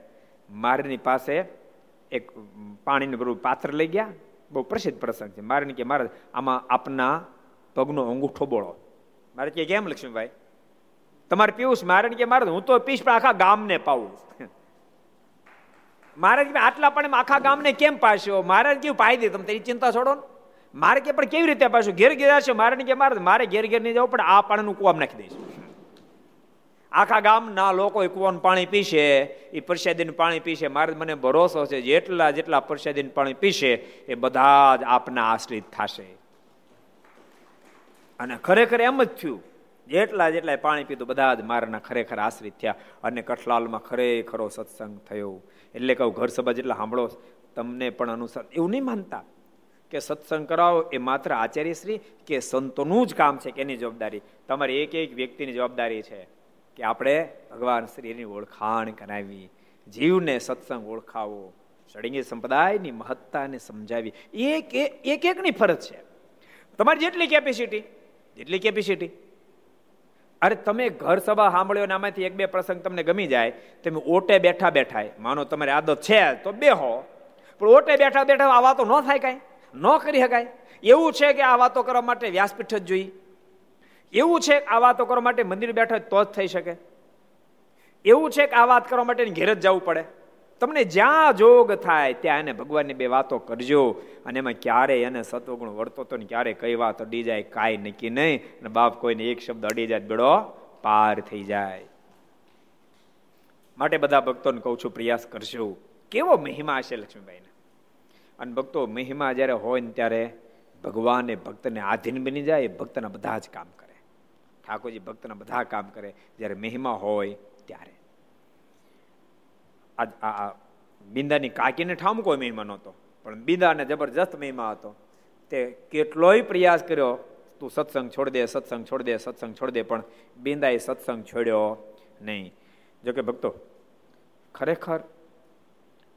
મારની પાસે એક પાણીનું બરું પાત્ર લઈ ગયા. બહુ પ્રસિદ્ધ પ્રસંગ છે. મારે કે મહારાજ આમાં આપના પગનો અંગૂઠો બોળો. મારે કે કેમ લક્ષ્મીભાઈ તમારે પીવું મારે કે મારે હું તો પીશ, પણ આખા ગામને પાવું. મહારાજ આટલા પણ આખા ગામને કેમ પાસ્યો મહારાજ કેવું પાઈ દે? તમે તેની ચિંતા છોડો ને. મારે કે પણ કેવી રીતે પાછું ઘેર ઘેર છે મારે કે મારે મારે ઘેર ઘેર નહીં જવું, પણ આ પાણીનું કુવામાં નાખી દઈશ. આખા ગામના લોકો કુવાનું પાણી પીશે, એ પ્રસાદીનું પાણી પીશે. મારે મને ભરોસો છે, જેટલા જેટલા પ્રસાદીનું પાણી પીશે, એ બધા જ આપના આશ્રિત થશે. અને ખરેખર એમ જ થયું, જેટલા જેટલા પાણી પીતું બધા જ મારાના ખરેખર આશ્રિત થયા. અને કઠલાલમાં ખરેખરો સત્સંગ થયો. એટલે કહું, ઘર સભા જેટલા સાંભળો, તમને પણ અનુસાર એવું નહીં માનતા. કે સત્સંગ કરાવો એ માત્ર આચાર્યશ્રી કે સંતોનું જ કામ છે કે એની જવાબદારી? તમારી એક એક વ્યક્તિની જવાબદારી છે કે આપણે ભગવાન શ્રીની ઓળખાણ કરાવી, જીવને સત્સંગ ઓળખાવો સળિંગી સંપ્રદાયની મહત્તાને સમજાવી. એક એક એકની ફરજ છે. તમારી જેટલી કેપેસિટી જેટલી કેપેસિટી અરે તમે ઘર સભા સાંભળ્યો ને આમાંથી એક બે પ્રસંગ તમને ગમી જાય, તમે ઓટે બેઠા બેઠા માનો તમારી આદત છે તો બે હો પણ ઓટે બેઠા બેઠા આ વાતો ન થાય કાંઈ. ન કરી શકાય એવું છે કે આ વાતો કરવા માટે વ્યાસપીઠ જ જોઈએ એવું છે કે આ વાતો કરવા માટે મંદિર બેઠો તો જ થઈ શકે. એવું છે કે આ વાત કરવા માટે ઘેર જ જવું પડે. તમને જ્યાં જોગ થાય ત્યાં એને ભગવાનની બે વાતો કરજો. અને એમાં ક્યારે એને સત્વગુણ વળતો તો ને ક્યારે કઈ વાત અડી જાય, કાંઈ નક્કી નહીં. અને બાપ કોઈને એક શબ્દ અડી જાય બેડો પાર થઈ જાય. માટે બધા ભક્તોને કહું છું, પ્રયાસ કરશો કેવો મહિમા હશે લક્ષ્મીભાઈને અને ભક્તો મહિમા જ્યારે હોય ને ત્યારે ભગવાન એ ભક્તને આધીન બની જાય એ ભક્તના બધા જ કામ કરે. ઠાકોરજી ભક્તના બધા કામ કરે, જ્યારે મહિમા હોય ત્યારે. આ બિંદાની કાકીને ઠામકો મહિમા નહોતો, પણ બિંદાને જબરજસ્ત મહિમા હતો. તે કેટલોય પ્રયાસ કર્યો, તું સત્સંગ છોડ દે, સત્સંગ છોડ દે, સત્સંગ છોડ દે, પણ બિંદાએ સત્સંગ છોડ્યો નહીં. જોકે ભક્તો, ખરેખર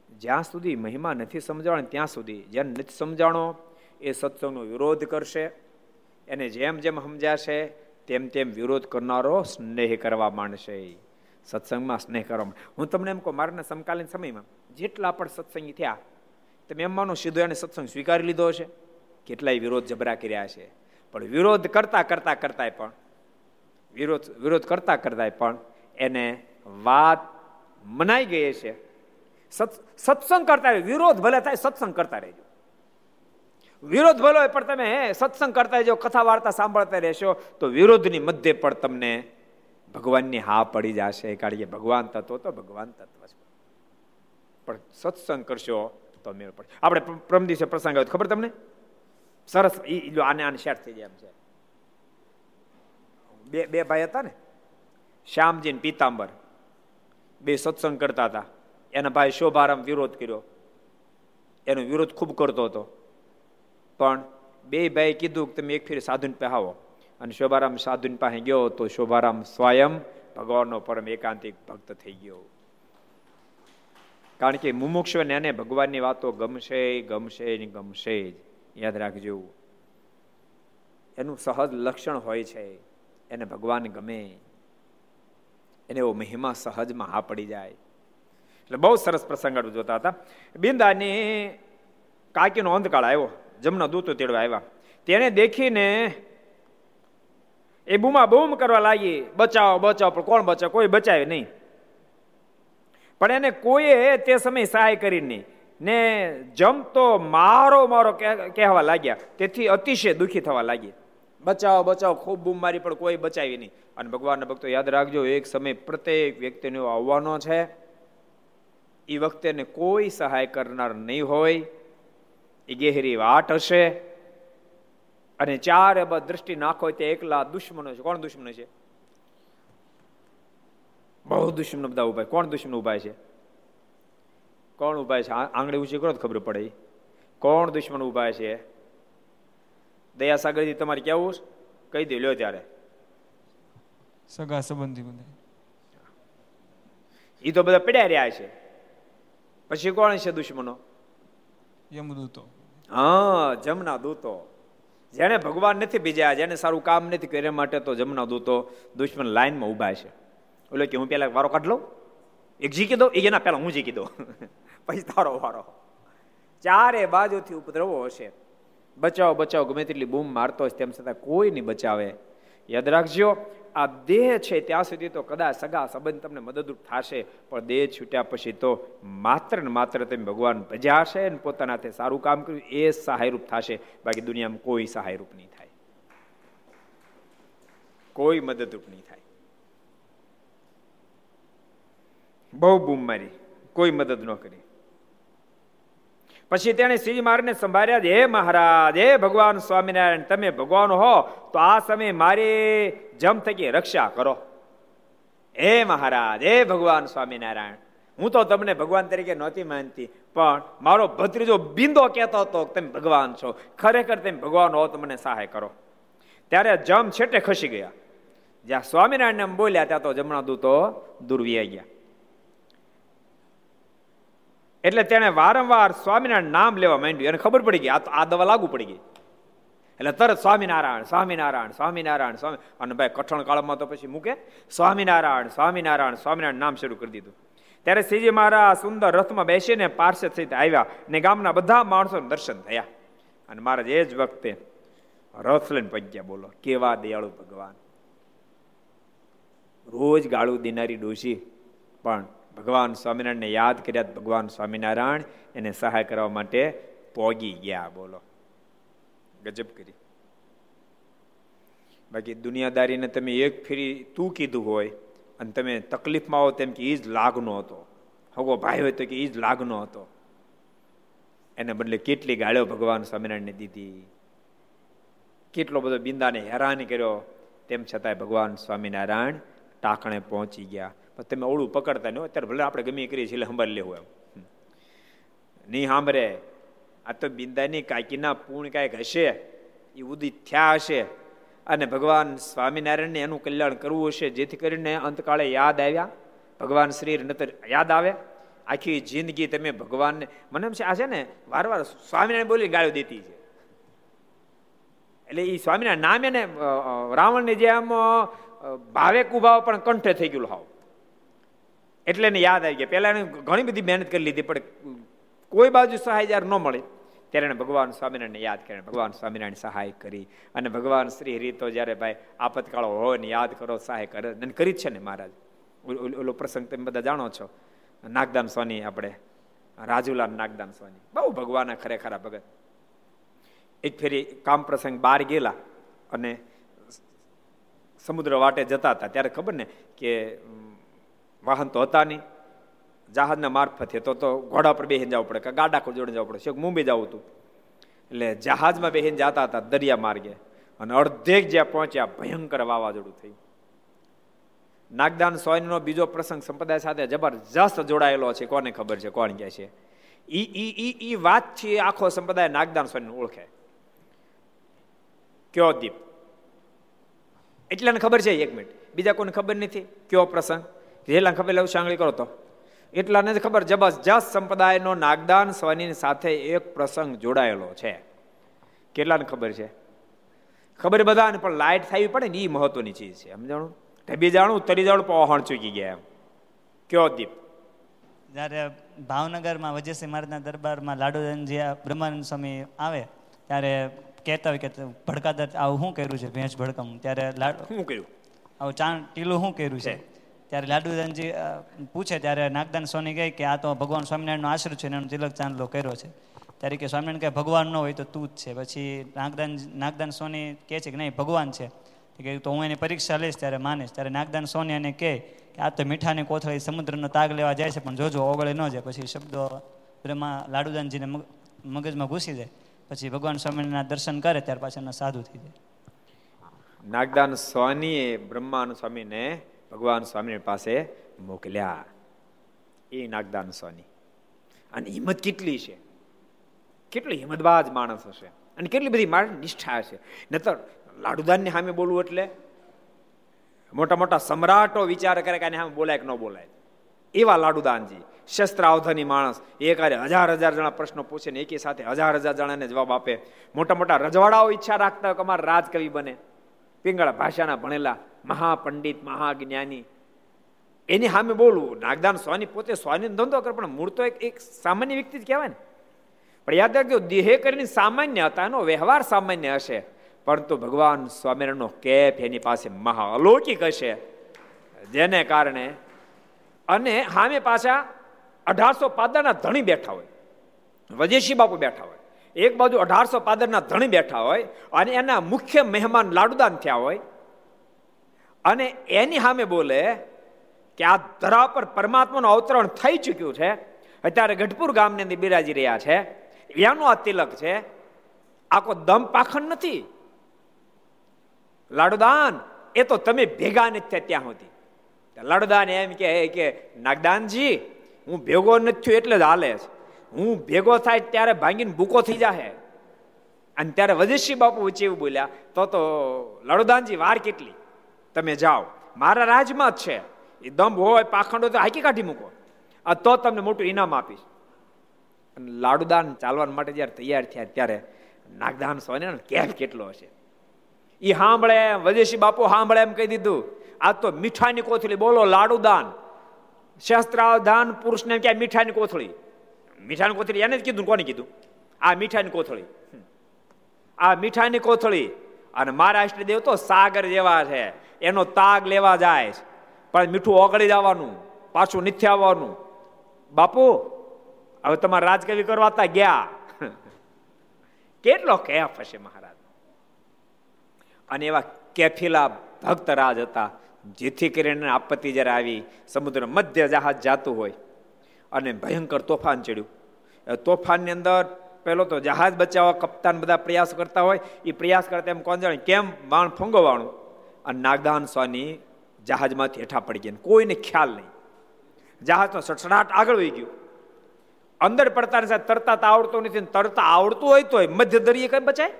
જ્યાં સુધી મહિમા નથી સમજાણો ત્યાં સુધી જેને નથી સમજાણો, એ સત્સંગનો વિરોધ કરશે. એને જેમ જેમ સમજાશે, તેમ તેમ વિરોધ કરનારો સ્નેહ કરવા માંડશે. સત્સંગમાં સ્નેહ કરવા હું તમને એમ કહું, મારાના સમકાલીન સમયમાં જેટલા પણ સત્સંગી થયા, તમે એમ માનો સીધો એને સત્સંગ સ્વીકારી લીધો છે કેટલાય વિરોધ જબરા કર્યા છે પણ વિરોધ કરતા કરતા કરતા પણ, વિરોધ વિરોધ કરતા કરતા પણ એને વાત મનાઈ ગઈ છે સત્સંગ કરતા વિરોધ ભલે થાય, સત્સંગ કરતા રહેજો. વિરોધ ભલો હોય, પણ તમે સત્સંગ કરતા રહેજો, કથા વાર્તા સાંભળતા રહેશો, તો વિરોધની મધ્ય પણ તમને ભગવાનની હા પડી જશે. કારણ કે ભગવાન તત્વ તો ભગવાન તત્વ છે. પણ સત્સંગ કરશો તો મેળ પડે. આપણે પ્રમ દિવસે પ્રસંગ આવ્યો, ખબર તમને? સરસ આને આને શેર થઈ જાય એમ છે. બે બે ભાઈ હતા ને? શ્યામજી ને પીતાંબર. બે સત્સંગ કરતા હતા. એના ભાઈ શોભારામ વિરોધ કર્યો. એનો વિરોધ ખૂબ કરતો હતો. પણ બે ભાઈ કીધું કે તમે એક ફેર સાધુન પહેવો અને શોભારામ સાધુન પાસે ગયો તો શોભારામ સ્વયં ભગવાનનો પરમ એકાંતિક ભક્ત થઈ ગયો. કારણ કે મુમુક્ષને એને ભગવાનની વાતો ગમશે ગમશે ને ગમશે જ યાદ રાખજો. એનું સહજ લક્ષણ હોય છે. એને ભગવાન ગમે. એને એવો મહિમા સહજમાં હા પડી જાય. એટલે બહુ સરસ પ્રસંગ જોતા હતા. બિંદાની કાકીનો અંધકાળ આવ્યો. જમના દૂતો તેડવા આવ્યા. તેને દેખીને એ બૂમા બૂમ કરવા લાગી, બચાવો બચાવો, પણ કોણ બચાવ? કોઈ બચાવે નહીં. પણ એને કોઈએ તે સમય સહાય કરી નહીં. ને જમતો મારો મારો કહેવા લાગ્યા. તેથી અતિશય દુઃખી થવા લાગી. બચાવો બચાવો, ખૂબ બૂમ મારી, પણ કોઈ બચાવી નહીં. અને ભગવાનના ભક્તો યાદ રાખજો, એક સમય પ્રત્યેક વ્યક્તિને આવવાનો છે. એ વખતે કોઈ સહાય કરનાર નહીં હોય. એ ગહેરી વાટ હશે. અને ચારે બધ દ્રષ્ટિ નાખો તે એકલા દુશ્મનો છે. કોણ દુશ્મનો છે? બહુ દુશ્મનો બધા ઊભા કોણ દુશ્મનો ઊભા છે? કોણ ઊભા છે? આંગળી ઊંચી કરો તો ખબર પડે કોણ દુશ્મન ઊભા છે? દયા સાગરજી તમારે કેવું કહી દે લ્યો ત્યારે. સગા સંબંધી બધા. એ તો બધા પડ્યા રહ્યા છે. પછી કોણ છે દુશ્મનો? યમદૂતો. હા જમના દૂતો. જેને ભગવાન નથી બીજા જેને સારું કામ નથી કર્યા માટે તો જમના દૂતો દુશ્મન લાઈનમાં ઊભા છે. ઓલો કે હું પેલા વારો કાઢ લઉં? એક જીકી દો એના પેલા હું જીકી દો [laughs] પછી તારો વારો. ચારે બાજુથી ઉપદ્રવો હશે. બચાવ બચાવ ગમે તેટલી બૂમ મારતો હશે તેમ છતાં કોઈ નહીં બચાવે. યાદ રાખજો આ દેહ છે ત્યાં સુધી તો કદાચ સગા સંબંધ તમને મદદરૂપ થશે, પણ દેહ છૂટ્યા પછી તો માત્ર ને માત્ર તમે ભગવાન ભજાશે ને પોતાના હાથે સારું કામ કર્યું, એ સહાયરૂપ થશે. બાકી દુનિયામાં કોઈ સહાયરૂપ નહીં થાય. કોઈ મદદરૂપ નહીં થાય. બહુ બૂમ મારી. કોઈ મદદ ન કરી. પછી તેણે શ્રી મહારાજને સંભાળ્યા હે મહારાજ. હે ભગવાન સ્વામિનારાયણ, તમે ભગવાન હો, તો આ સમય મારી જમ થકી રક્ષા કરો. હે મહારાજ, હે ભગવાન સ્વામિનારાયણ. હું તો તમને ભગવાન તરીકે નહોતી માનતી, પણ મારો ભત્રીજો બિંદો કહેતો હતો તમે ભગવાન છો. ખરેખર તમે ભગવાન હો, તો મને સહાય કરો. ત્યારે જમ છેટે ખસી ગયા. જ્યાં સ્વામિનારાયણ બોલ્યા, ત્યાં તો જમણા દૂતો દૂર ગયા. એટલે તેણે વારંવાર સ્વામિનારાયણ નામ લેવા માંડ્યું. એને ખબર પડી ગઈ, આ આ દવા લાગુ પડી ગઈ. એટલે તરત સ્વામિનારાયણ સ્વામિનારાયણ સ્વામિનારાયણ, સ્વામી અને ભાઈ કઠણ કાળમાં તો પછી મૂકે. સ્વામિનારાયણ સ્વામિનારાયણ સ્વામિનારાયણ નામ શરૂ કરી દીધું. ત્યારે શ્રીજી મહારાજ સુંદર રથમાં બેસીને પાર્ષદ સહિત આવ્યા ને ગામના બધા માણસો દર્શન થયા. અને મહારાજ એ જ વખતે રથ લઈને પગ્યા બોલો, કેવા દયાળુ ભગવાન. રોજ ગાળું દિનારી ડોશી, પણ ભગવાન સ્વામિનારાયણને યાદ કર્યા ભગવાન સ્વામિનારાયણ એને સહાય કરવા માટે પોગી ગયા. બોલો. ગજબ કરી. બાકી દુનિયાદારીને તમે એક ફેરી તું કીધું હોય અને તમે તકલીફમાં આવો તેમ કે એ જ લાગનો હતો. હગો ભાઈ હોય તો કે એ જ લાગનો હતો. એને બદલે કેટલી ગાળ્યો ભગવાન સ્વામિનારાયણને દીધી. કેટલો બધો બિંદાને હેરાન કર્યો. તેમ છતાંય ભગવાન સ્વામિનારાયણ ટાંકણે પહોંચી ગયા. પણ તમે ઓળું પકડતા નહીં અત્યારે ભલે આપણે ગમે કરીએ છીએ સંભાળી લેવું એમ. નહીં સાંભળે. આ તો બિંદાની કાકીના પૂર્ણ કાંઈક હશે, એ ઉદિત થયા હશે. અને ભગવાન સ્વામિનારાયણને એનું કલ્યાણ કરવું હશે, જેથી કરીને અંતકાળે યાદ આવ્યા. ભગવાન શ્રી નતર યાદ આવે આખી જિંદગી તમે ભગવાનને, મને એમ છે, આ છે ને વાર વાર સ્વામિનારાયણ બોલી ગાળો દેતી છે. એટલે એ સ્વામિનારાયણ નામે ને રાવણને જે આમ ભાવે કુભાવ પણ કંઠે થઈ ગયું હાવ. એટલે એને યાદ આવી ગયા. પહેલા એને ઘણી બધી મહેનત કરી લીધી, પણ કોઈ બાજુ સહાય જ્યારે ન મળે, ત્યારે ભગવાન સ્વામિનારાયણને યાદ કરીને ભગવાન સ્વામિનારાયણ સહાય કરી અને ભગવાન શ્રી હરિ તો જ્યારે ભાઈ આપતકાળો હોય ને યાદ કરો, સહાય કરે, અને કરી જ છે ને મહારાજ. ઓલો પ્રસંગ તમે બધા જાણો છો. નાગદાન સ્વાની આપણે, રાજુલાલ નાગદાન સ્વાની બહુ ભગવાન ખરેખર ભગત. એક ફેરી કામ પ્રસંગ બહાર ગયેલા અને સમુદ્ર વાટે જતા હતા. ત્યારે ખબર ને કે વાહન તો હતા નહીં. જહાજના મારફતે તો તો ઘોડા પર બેહીને જવું પડે કે ગાડા પર જોડે જવું પડે. છે મુંબઈ જવું હતું. એટલે જહાજમાં બેહીને જતા હતા દરિયા માર્ગે. અને અડધેક જ્યાં પહોંચ્યા ભયંકર વાવાઝોડું થયું. નાગદાન સોયનો બીજો પ્રસંગ સંપ્રદાય સાથે જબરજસ્ત જોડાયેલો છે. કોને ખબર છે? કોણ કે છે? ઈ ઈ ઈ ઈ વાત છે આખો સંપ્રદાય નાગદાન સોયને ઓળખે. કયો દીપ? એટલાને ખબર છે? એક મિનિટ. બીજા કોઈને ખબર નથી? કયો પ્રસંગ? જેલા ખબર લેવું સાંગળી કરો તો. એટલાને જ ખબર જબરજસ્ત સંપ્રદાયનો નાગદાન સ્વાની સાથે એક પ્રસંગ જોડાયેલો છે. કેટલાને ખબર છે? ખબર બધાને પણ લાઇટ થવી પડે ને એ મહત્વની ચીજ છે. સમજાણું ઢબી જાણું તરી જાણું પહોણ ચૂકી ગયા એમ. કયો દીપ? જ્યારે ભાવનગરમાં વજયસિંહ મહારાજના દરબારમાં લાડુદાનજી બ્રહ્માનંદ સ્વામી આવે ત્યારે કહેતા હોય કે ભડકાદર આવું શું કર્યું છે ભેંસ ભડકમ? ત્યારે લાડુ શું કર્યું? આવું ચાણ ટીલું શું કર્યું છે. ત્યારે લાડુદાનજી પૂછે ત્યારે નાગદાન સોની કહે કે આ તો ભગવાન સ્વામિનારાયણનો આશ્રય છે એનો તિલક ચાંદલો કર્યો છે. ત્યારે કે સ્વામિનારાયણ કહે, ભગવાન ન હોય તો તું જ છે. પછી નાગદાન નાગદાન સોની કહે છે કે નહીં, ભગવાન છે. કે તો હું એની પરીક્ષા લઈશ ત્યારે માનીશ. ત્યારે નાગદાન સોની એને કહે કે, આ તો મીઠાની કોથળી સમુદ્રનો તાગ લેવા જાય છે, પણ જોજો ઓગળે ન જાય. પછી શબ્દો બ્રહ્મા લાડુદાનજીને મગજમાં ઘૂસી જાય. પછી ભગવાન સ્વામિનારાયણના દર્શન કરે, ત્યાર પાછળ સાધુ થઈ જાય. નાગદાન સ્વામીએ બ્રહ્માન સ્વામીને ભગવાન સ્વામી પાસે મોકલ્યા. એ નાગદાન સ્વામી. અને હિંમત કેટલી છે? કેટલી હિંમતબાજ માણસ હશે? અને કેટલી બધી માણસ નિષ્ઠા હશે નતર લાડુદાનની સામે બોલવું એટલે? મોટા મોટા સમ્રાટો વિચાર કરે કે સામે બોલાય કે ન બોલાય. એવા લાડુદાનજી, શસ્ત્રાવધાની માણસ, એ કાર્ય હજાર હજાર જણા પ્રશ્નો પૂછે ને એકી સાથે હજાર હજાર જણાને જવાબ આપે. મોટા મોટા રજવાડાઓ ઈચ્છા રાખતા કે અમારે રાજકવિ બને. પિંગળા ભાષાના ભણેલા મહાપંડિત, મહાજ્ઞાની. એની સામે બોલવું, નાગદાન સ્વાની પોતે સ્વાની ધંધો કરે, પણ મૂળ તો એક એક સામાન્ય વ્યક્તિ જ કહેવાય ને. પણ યાદ રાખજો, દેહે કરીને સામાન્ય હતા, એનો વ્યવહાર સામાન્ય હશે. પરંતુ ભગવાન સ્વામિનારાયણનો કેફ એની પાસે મહા અલૌકિક હશે. જેને કારણે અને સામે પાછા અઢારસો પાદરના ધણી બેઠા હોય. વજેશી બાપુ બેઠા હોય. એક બાજુ અઢારસો પાદરના ધણી બેઠા હોય અને એના મુખ્ય મહેમાન લાડુદાન થયા હોય અને એની સામે બોલે કે આ ધરા પર પરમાત્માનું અવતરણ થઈ ચૂક્યું છે. અત્યારે ગઢપુર ગામની અંદર બિરાજી રહ્યા છે. એનું આ તિલક છે. આ કોઈ દમ પાખંડ નથી. લાડુદાન, એ તો તમે ભેગા નથી ત્યાં સુધી. લાડુદાન એમ કે નાગદાનજી, હું ભેગો નથી થયો એટલે જ હાલે છે. હું ભેગો થાય ત્યારે ભાંગીને ભૂકો થઈ જાય અને ત્યારે વજેશી બાપુ વચ્ચે એવું બોલ્યા, તો તો લડુદાનજી, વાર કેટલી? તમે જાઓ. મારા રાજમાં જ છે. એ દંભ હોય, પાખંડો તો હાકી કાઢી મૂકો. આ તો તમને મોટું ઇનામ આપીશ. અને લાડુદાન ચાલવા માટે જ્યારે તૈયાર થયા, ત્યારે નાગદાન સોને કેફ કેટલો હશે? એ સાંભળે વજેશી બાપુ સાંભળે એમ કહી દીધું, આ તો મીઠાની કોથળી, બોલો લાડુદાન. શસ્ત્રાવધાન પુરુષને ક્યાંય મીઠાની કોથળી. મીઠાની કોથળી એને જ કીધું કોને કીધું? આ મીઠાની કોથળી. આ મીઠાની કોથળી. અને મારા દેવ તો સાગર જેવા છે. એનો તાગ લેવા જાય પણ મીઠું ઓગળી જવાનું, પાછું નથી આવવાનું. બાપુ, હવે તમારે રાજકવિ કરવાતા ગયા. કેટલો કેફ હશે મહારાજ. અને એવા કેફીલા ભક્ત રાજ હતા, જેથી કરીને આપત્તિ જયારે આવી, સમુદ્ર મધ્ય જહાજ જાતું હોય. અને ભયંકર તોફાન ચડ્યું. તોફાનની અંદર પહેલો તો જહાજ બચાવવા કપ્તાન બધા પ્રયાસ કરતા હોય. એ પ્રયાસ કરતા એમ કોણ જાણે, કેમ? બાણ ફંગોવાણું. અને નાગદાન સ્વાની જહાજમાંથી હેઠા પડી ગયા. કોઈને ખ્યાલ નહીં. જહાજનો સડસડાટ આગળ વહી ગયો. અંદર પડતા સાથે તરતા તો આવડતું નથી તરતા આવડતું હોય તો મધ્ય દરિયે કઈ બચાય?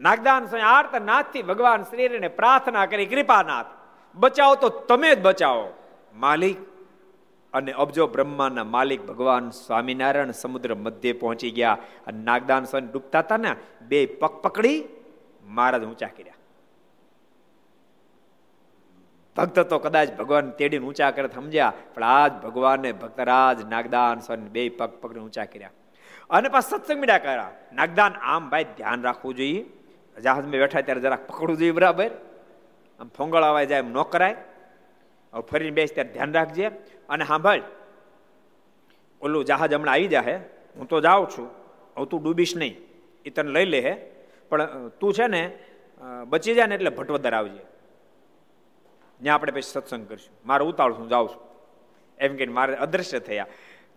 નાગદાન આર્ત નાથથી ભગવાન શ્રીને પ્રાર્થના કરી, કૃપાનાથ, બચાવો તો તમે જ બચાવો. માલિક અને અબજો બ્રહ્માના માલિક ભગવાન સ્વામિનારાયણ સમુદ્ર મધ્યે પહોંચી ગયા અને નાગદાન સ્વામી ડૂબતા હતા ને, બે પગ પકડી મહારાજ ઊંચા કર્યા. ભક્ત તો કદાચ ભગવાન તેડીને ઊંચા કરે સમજ્યા, પણ આજ ભગવાને ભક્તરાજ નાગદાન સ્વામી બે પગ પકડી ઊંચા કર્યા. અને પાછા સત્સંગ મીડા કર્યા. નાગદાન, આમ ભાઈ ધ્યાન રાખવું જોઈએ. જહાજમાં બેઠા ત્યારે જરાક પકડવું જોઈએ બરાબર. આમ ફોંગળ આવાય જાય એમ ન કરાય. હવે ફરીને બેસ ત્યારે ધ્યાન રાખજે. અને સાંભળ. ઓલું જહાજ હમણાં આવી જાય હું તો જાઉં છું. હવે તું ડૂબીશ નહીં. એ તને લઈ લે હે પણ તું છે ને બચી જાય ને એટલે ભટવદર આવજે ત્યાં આપણે પછી સત્સંગ કરીશું. મારે ઉતાળું છું જાઉં છું. એમ કે મારે અદ્રશ્ય થયા.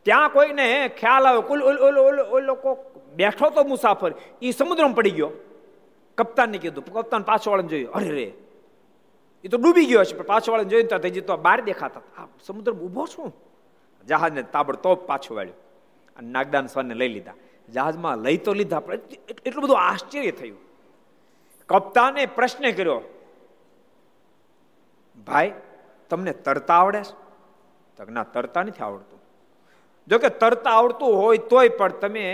ત્યાં કોઈને ખ્યાલ આવે કુલ ઓલો કોક બેઠો તો મુસાફર. એ સમુદ્રમાં પડી ગયો. કપ્તાનને કીધું. કપ્તાન પાછો વાળને જોયું. અરે રે એ તો ડૂબી ગયો છે પણ પાછો વાળાને જોયું તો થઈ જતો બહાર દેખાતા આ સમુદ્ર ઊભો છું. જહાજને તાબડતોબ પાછું વાળ્યું અને નાગદાન સ્વાનને લઈ લીધા. જહાજમાં લઈ તો લીધા, પણ એટલું બધું આશ્ચર્ય થયું. કપ્તાને પ્રશ્ન કર્યો, ભાઈ, તમને તરતા આવડે છે? ના, તરતા નથી આવડતું. જોકે તરતા આવડતું હોય તોય પણ તમે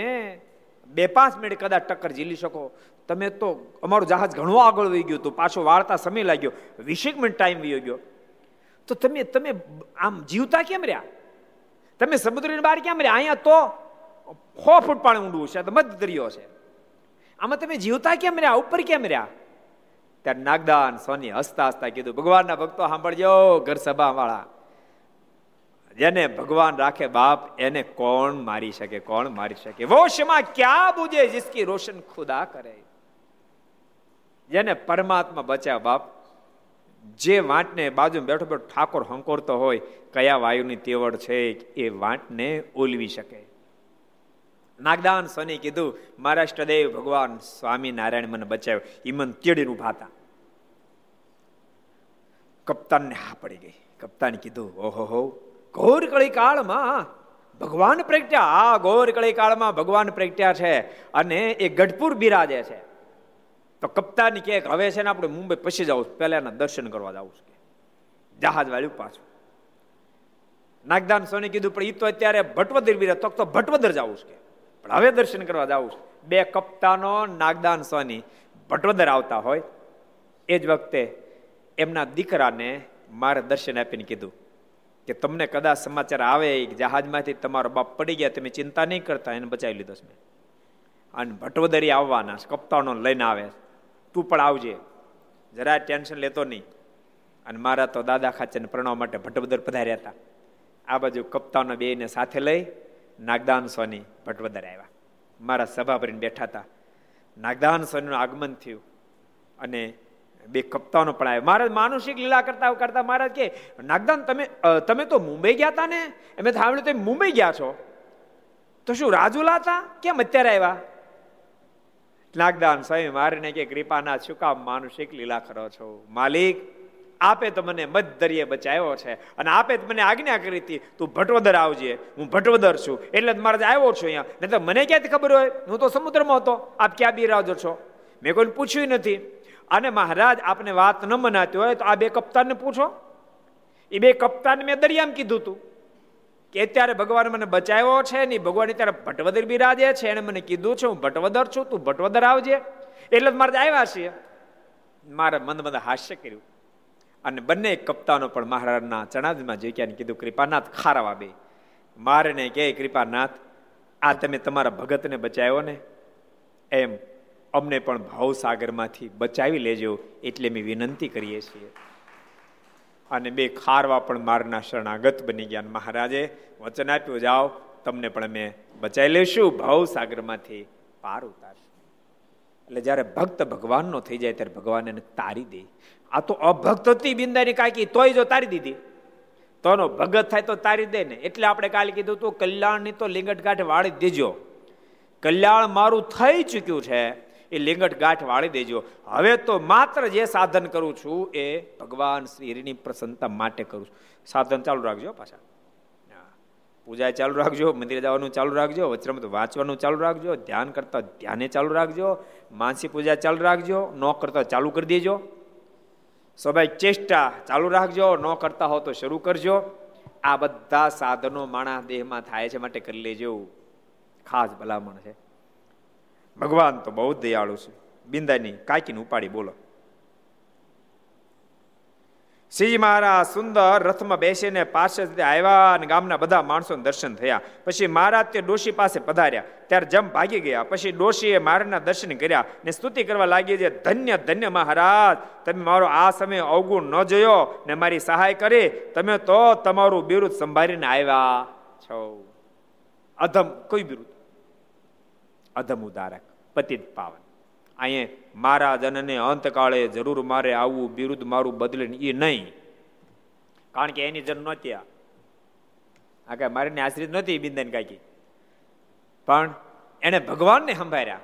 બે પાંચ મિનિટ કદાચ ટક્કર ઝીલી શકો. તમે તો અમારું જહાજ ઘણું આગળ વહી ગયું હતું, પાછો વાળતા સમય લાગ્યો, વીસેક મિનિટ ટાઈમ વહી ગયો. તો તમે તમે આમ જીવતા કેમ રહ્યા? તમે સમુદ્રની બહાર કેમ રહ્યા? અહીંયા તો સો ફૂટ પાણી ઊંડું છે તો મધ દરિયો છે. આમાં તમે જીવતા કેમ રહ્યા? ઉપર કેમ રહ્યા? ત્યારે નાગદાન સોની હસતા હસતા કીધું, ભગવાનના ભક્તો સાંભળજો, ઘર સભા વાળા જેને ભગવાન રાખે બાપ, એને કોણ મારી શકે, કોણ મારી શકે? વો શમા ક્યાં બુજે, જિસકી રોશન ખુદા કરે. જેને પરમાત્મા બચ્યા બાપ, જે વાંટને બાજુ બેઠો બેઠો ઠાકોર હંકોરતો હોય, કયા વાયુની તેવડ છે એ વાંટને ઓલવી શકે. નાગદાન સોની કીધું મારા ઇષ્ટદેવ ભગવાન સ્વામિનારાયણ મને બચાવ્યો. એ મન ચીડીને ઊભા હતા. કપ્તાનને હા પડી ગઈ. કપ્તાને કીધું, ઓહો હો ઘોર કળી કાળમાં ભગવાન પ્રગટ્યા. આ ઘોર કળી કાળમાં ભગવાન પ્રગટ્યા છે અને એ ગઢપુર બિરાજે છે. તો કપ્તાની કે હવે છે ને આપણે મુંબઈ પછી જવું પહેલા એના દર્શન કરવા જવું છે જહાજ વાળ્યું પાછું. નાગદાન સોની કીધું, પણ એ તો અત્યારે ભટવદર બી તો ભટવદર જવું છે પણ હવે દર્શન કરવા જવું બે કપ્તાનો નાગદાન સોની ભટવદર આવતા હોય. એ જ વખતે એમના દીકરાને મારે દર્શન આપીને કીધું કે, તમને કદાચ સમાચાર આવે જહાજમાંથી તમારો બાપ પડી ગયા, તમે ચિંતા નહીં કરતા, એને બચાવી લીધો છે અને ભટવદરી આવવાના કપ્તાનો લઈને આવે તું પણ આવજે. જરા ટેન્શન લેતો નહીં. અને મારા તો દાદા ખાચરને પ્રણવ માટે ભટ્ટબદર પધાર્યા હતા. આ બાજુ કપ્તાનો બેને સાથે લઈ નાગદાન સોની ભટ્ટબદર આવ્યા. મારા સભા ભરીને બેઠા હતા. નાગદાન સોનીનું આગમન થયું. અને બે કપ્તાનો પણ આવ્યો. મહારાજ, માનુષિક લીલા કરતા કરતા મહારાજ કે, નાગદાન, તમે તમે તો મુંબઈ ગયા હતા ને? એમ સાંભળ્યું, તમે મુંબઈ ગયા છો. તો શું, રાજુલા હતા? કેમ અત્યારે આવ્યા? નાગદાન સ્વામી મારીને કે, કૃપાના શું કામ માનુષિક લીલા કરો છો? માલિક, આપે તો મને મધદરિયે બચાવ્યો છે અને આપે મને આજ્ઞા કરી હતી, તું ભટવદર આવજે, હું ભટવદર છું. એટલે મારે આવ્યો છું અહીંયા. નહીં તો મને ક્યાંથી ખબર હોય? હું તો સમુદ્રમાં હતો. આપ ક્યાં બિરાજો છો? મેં કોઈને પૂછ્યું નથી. અને મહારાજ આપને વાત ન મનાતી હોય તો આ બે કપ્તાનને પૂછો. એ બે કપ્તાન મેં દરિયામાં કીધું હતું કે અત્યારે ભગવાન મને બચાવ્યો છે ને ભગવાન અત્યારે ભટવદર બિરાજે છે એને મને કીધું છે, હું ભટવદર છું, તું ભટવદર આવજે. એટલે જ મારે આવ્યા છીએ. મારે મંદ મંદ હાસ્ય કર્યું. અને બંને કપ્તાનો પણ મહારાજના ચણાદમાં જોઈ કીધું, કૃપાનાથ, ખારાવા બે. મારે ને કે કૃપાનાથ, આ તમે તમારા ભગતને બચાવ્યો ને? એમ અમને પણ ભાવસાગરમાંથી બચાવી લેજો, એટલે અમે વિનંતી કરીએ છીએ. અને બે ખારવા પણ મારના શરણાગત બની ગયા. મહારાજે વચન આપ્યું, જાઓ, તમને પણ અમે બચાવી લેશું ભાવસાગરમાંથી પાર ઉતારશું. એટલે જ્યારે ભક્ત ભગવાનનો થઈ જાય, ત્યારે ભગવાન એને તારી દે. આ તો અભક્ત હતી બિંદાની કાકી, તોય જો તારી દીધી. તોનો ભગત થાય તો તારી દે ને. એટલે આપણે કાલે કીધું તું કલ્યાણની તો લિંગટ ગાંઠ વાળી દેજો. કલ્યાણ મારું થઈ ચૂક્યું છે એ લિંગટ ગાંઠ વાળી દેજો. હવે તો માત્ર જે સાધન કરું છું એ ભગવાન શ્રી હરિની પ્રસન્નતા માટે કરું છું. સાધન ચાલુ રાખજો પાછા. પૂજા ચાલુ રાખજો, મંદિરે જવાનું ચાલુ રાખજો, વચરામૃત વાંચવાનું ચાલુ રાખજો, ધ્યાન કરતા ધ્યાને ચાલુ રાખજો, માનસી પૂજા ચાલુ રાખજો, ન કરતા ચાલુ કરી દેજો. સ્વાભાવિક ચેષ્ટા ચાલુ રાખજો, ન કરતા હો તો શરૂ કરજો. આ બધા સાધનો માણા દેહમાં થાય છે માટે કરી લેજો. ખાસ ભલામણ છે. ભગવાન તો બહુ દયાળુ છે. બિંદાની કાકીને ઉપાડી બોલો. શ્રી મહારાજ સુંદર રથમાં બેસીને પાછળ આવ્યા અને ગામના બધા માણસોને દર્શન થયા. પછી મહારાજ તે ડોશી પાસે પધાર્યા. ત્યારે જમ ભાગી ગયા. પછી ડોશીએ મહારાજના દર્શન કર્યા ને સ્તુતિ કરવા લાગી છે, ધન્ય ધન્ય મહારાજ, તમે મારો આ સમય અવગુણ ન જોયો ને મારી સહાય કરી, તમે તો તમારું બિરુદ સંભાળીને આવ્યા છો. અધમ, કોઈ બિરુદ? અધમ ઉદારક. પતિત પાવન. અહીંયા મારા જનને અંતકાળે જરૂર મારે આવવું બિરુદ મારું બદલે એ નહીં. કારણ કે એની જન્મ નહોતી આ. કઈ મારીને આશ્રિત નહોતી બિંદન કાકી. પણ એને ભગવાનને સંભાળ્યા.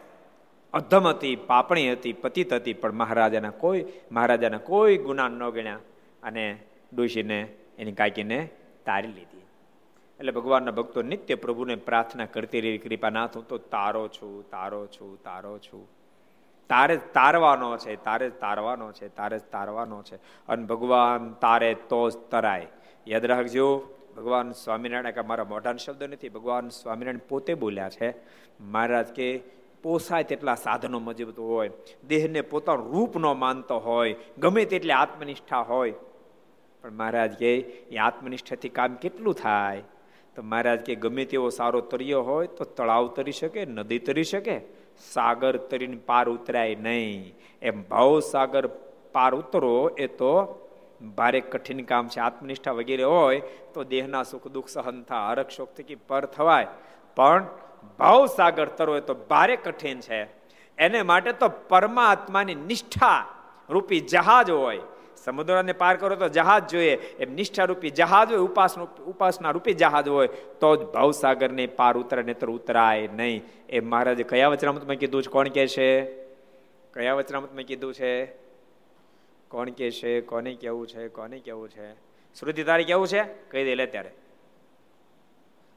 અધમ હતી, પાપણી હતી, પતિત હતી, પણ મહારાજાના કોઈ મહારાજાના કોઈ ગુના ન ગણ્યા અને ડોશીને, એની કાકીને તારી લીધી. એટલે ભગવાનના ભક્તો નિત્ય પ્રભુને પ્રાર્થના કરતી રહી, કૃપાનાથ, હું તો તારો છું તારો છું તારો છું. તારે તારવાનો છે, તારે તારવાનો છે, તારે તારવાનો છે. અને ભગવાન તારે તો જ તરાય. યાદ રાખજો, ભગવાન સ્વામિનારાયણ કે મારા મોઢાના શબ્દ નથી, ભગવાન સ્વામિનારાયણ પોતે બોલ્યા છે, મહારાજ કે પોસાય તેટલા સાધનો મજબૂત હોય, દેહને પોતાનું રૂપ ન માનતો હોય, ગમે તેટલી આત્મનિષ્ઠા હોય. પણ મહારાજ કે, એ આત્મનિષ્ઠાથી કામ કેટલું થાય? તો મહારાજ કે ગમે તેવો સારો તર્યો હોય તો તળાવ તરી શકે, નદી તરી શકે, સાગર તરીને પાર ઉતરાય નહીં. એમ ભાવ સાગર પાર ઉતરો એ તો ભારે કઠિન કામ છે, આત્મનિષ્ઠા વગેરે હોય તો દેહના સુખ દુઃખ સહન થા હરક શોખ થકી પર થવાય. પણ ભાવ સાગર તરો એ તો ભારે કઠિન છે. એને માટે તો પરમાત્માની નિષ્ઠા રૂપી જહાજ હોય. સમુદ્રને પાર કરો તો જહાજ જોઈએ. એમ નિષ્ઠા રૂપી જહાજ હોય ઉપાસનું ઉપાસના રૂપી જહાજ હોય તો જ ભવસાગરને પાર ઉતરે નેત્ર ઉતરાય નહીં. એ મહારાજે કયા વચનામતમાં કીધું છે? કોણ કહે છે? કયા વચનામતમાં કીધું છે? કોણ કે છે? કોને કેવું છે? કોને કેવું છે? શ્રુતિ તારે કેવું છે? કહી દે લે ત્યારે.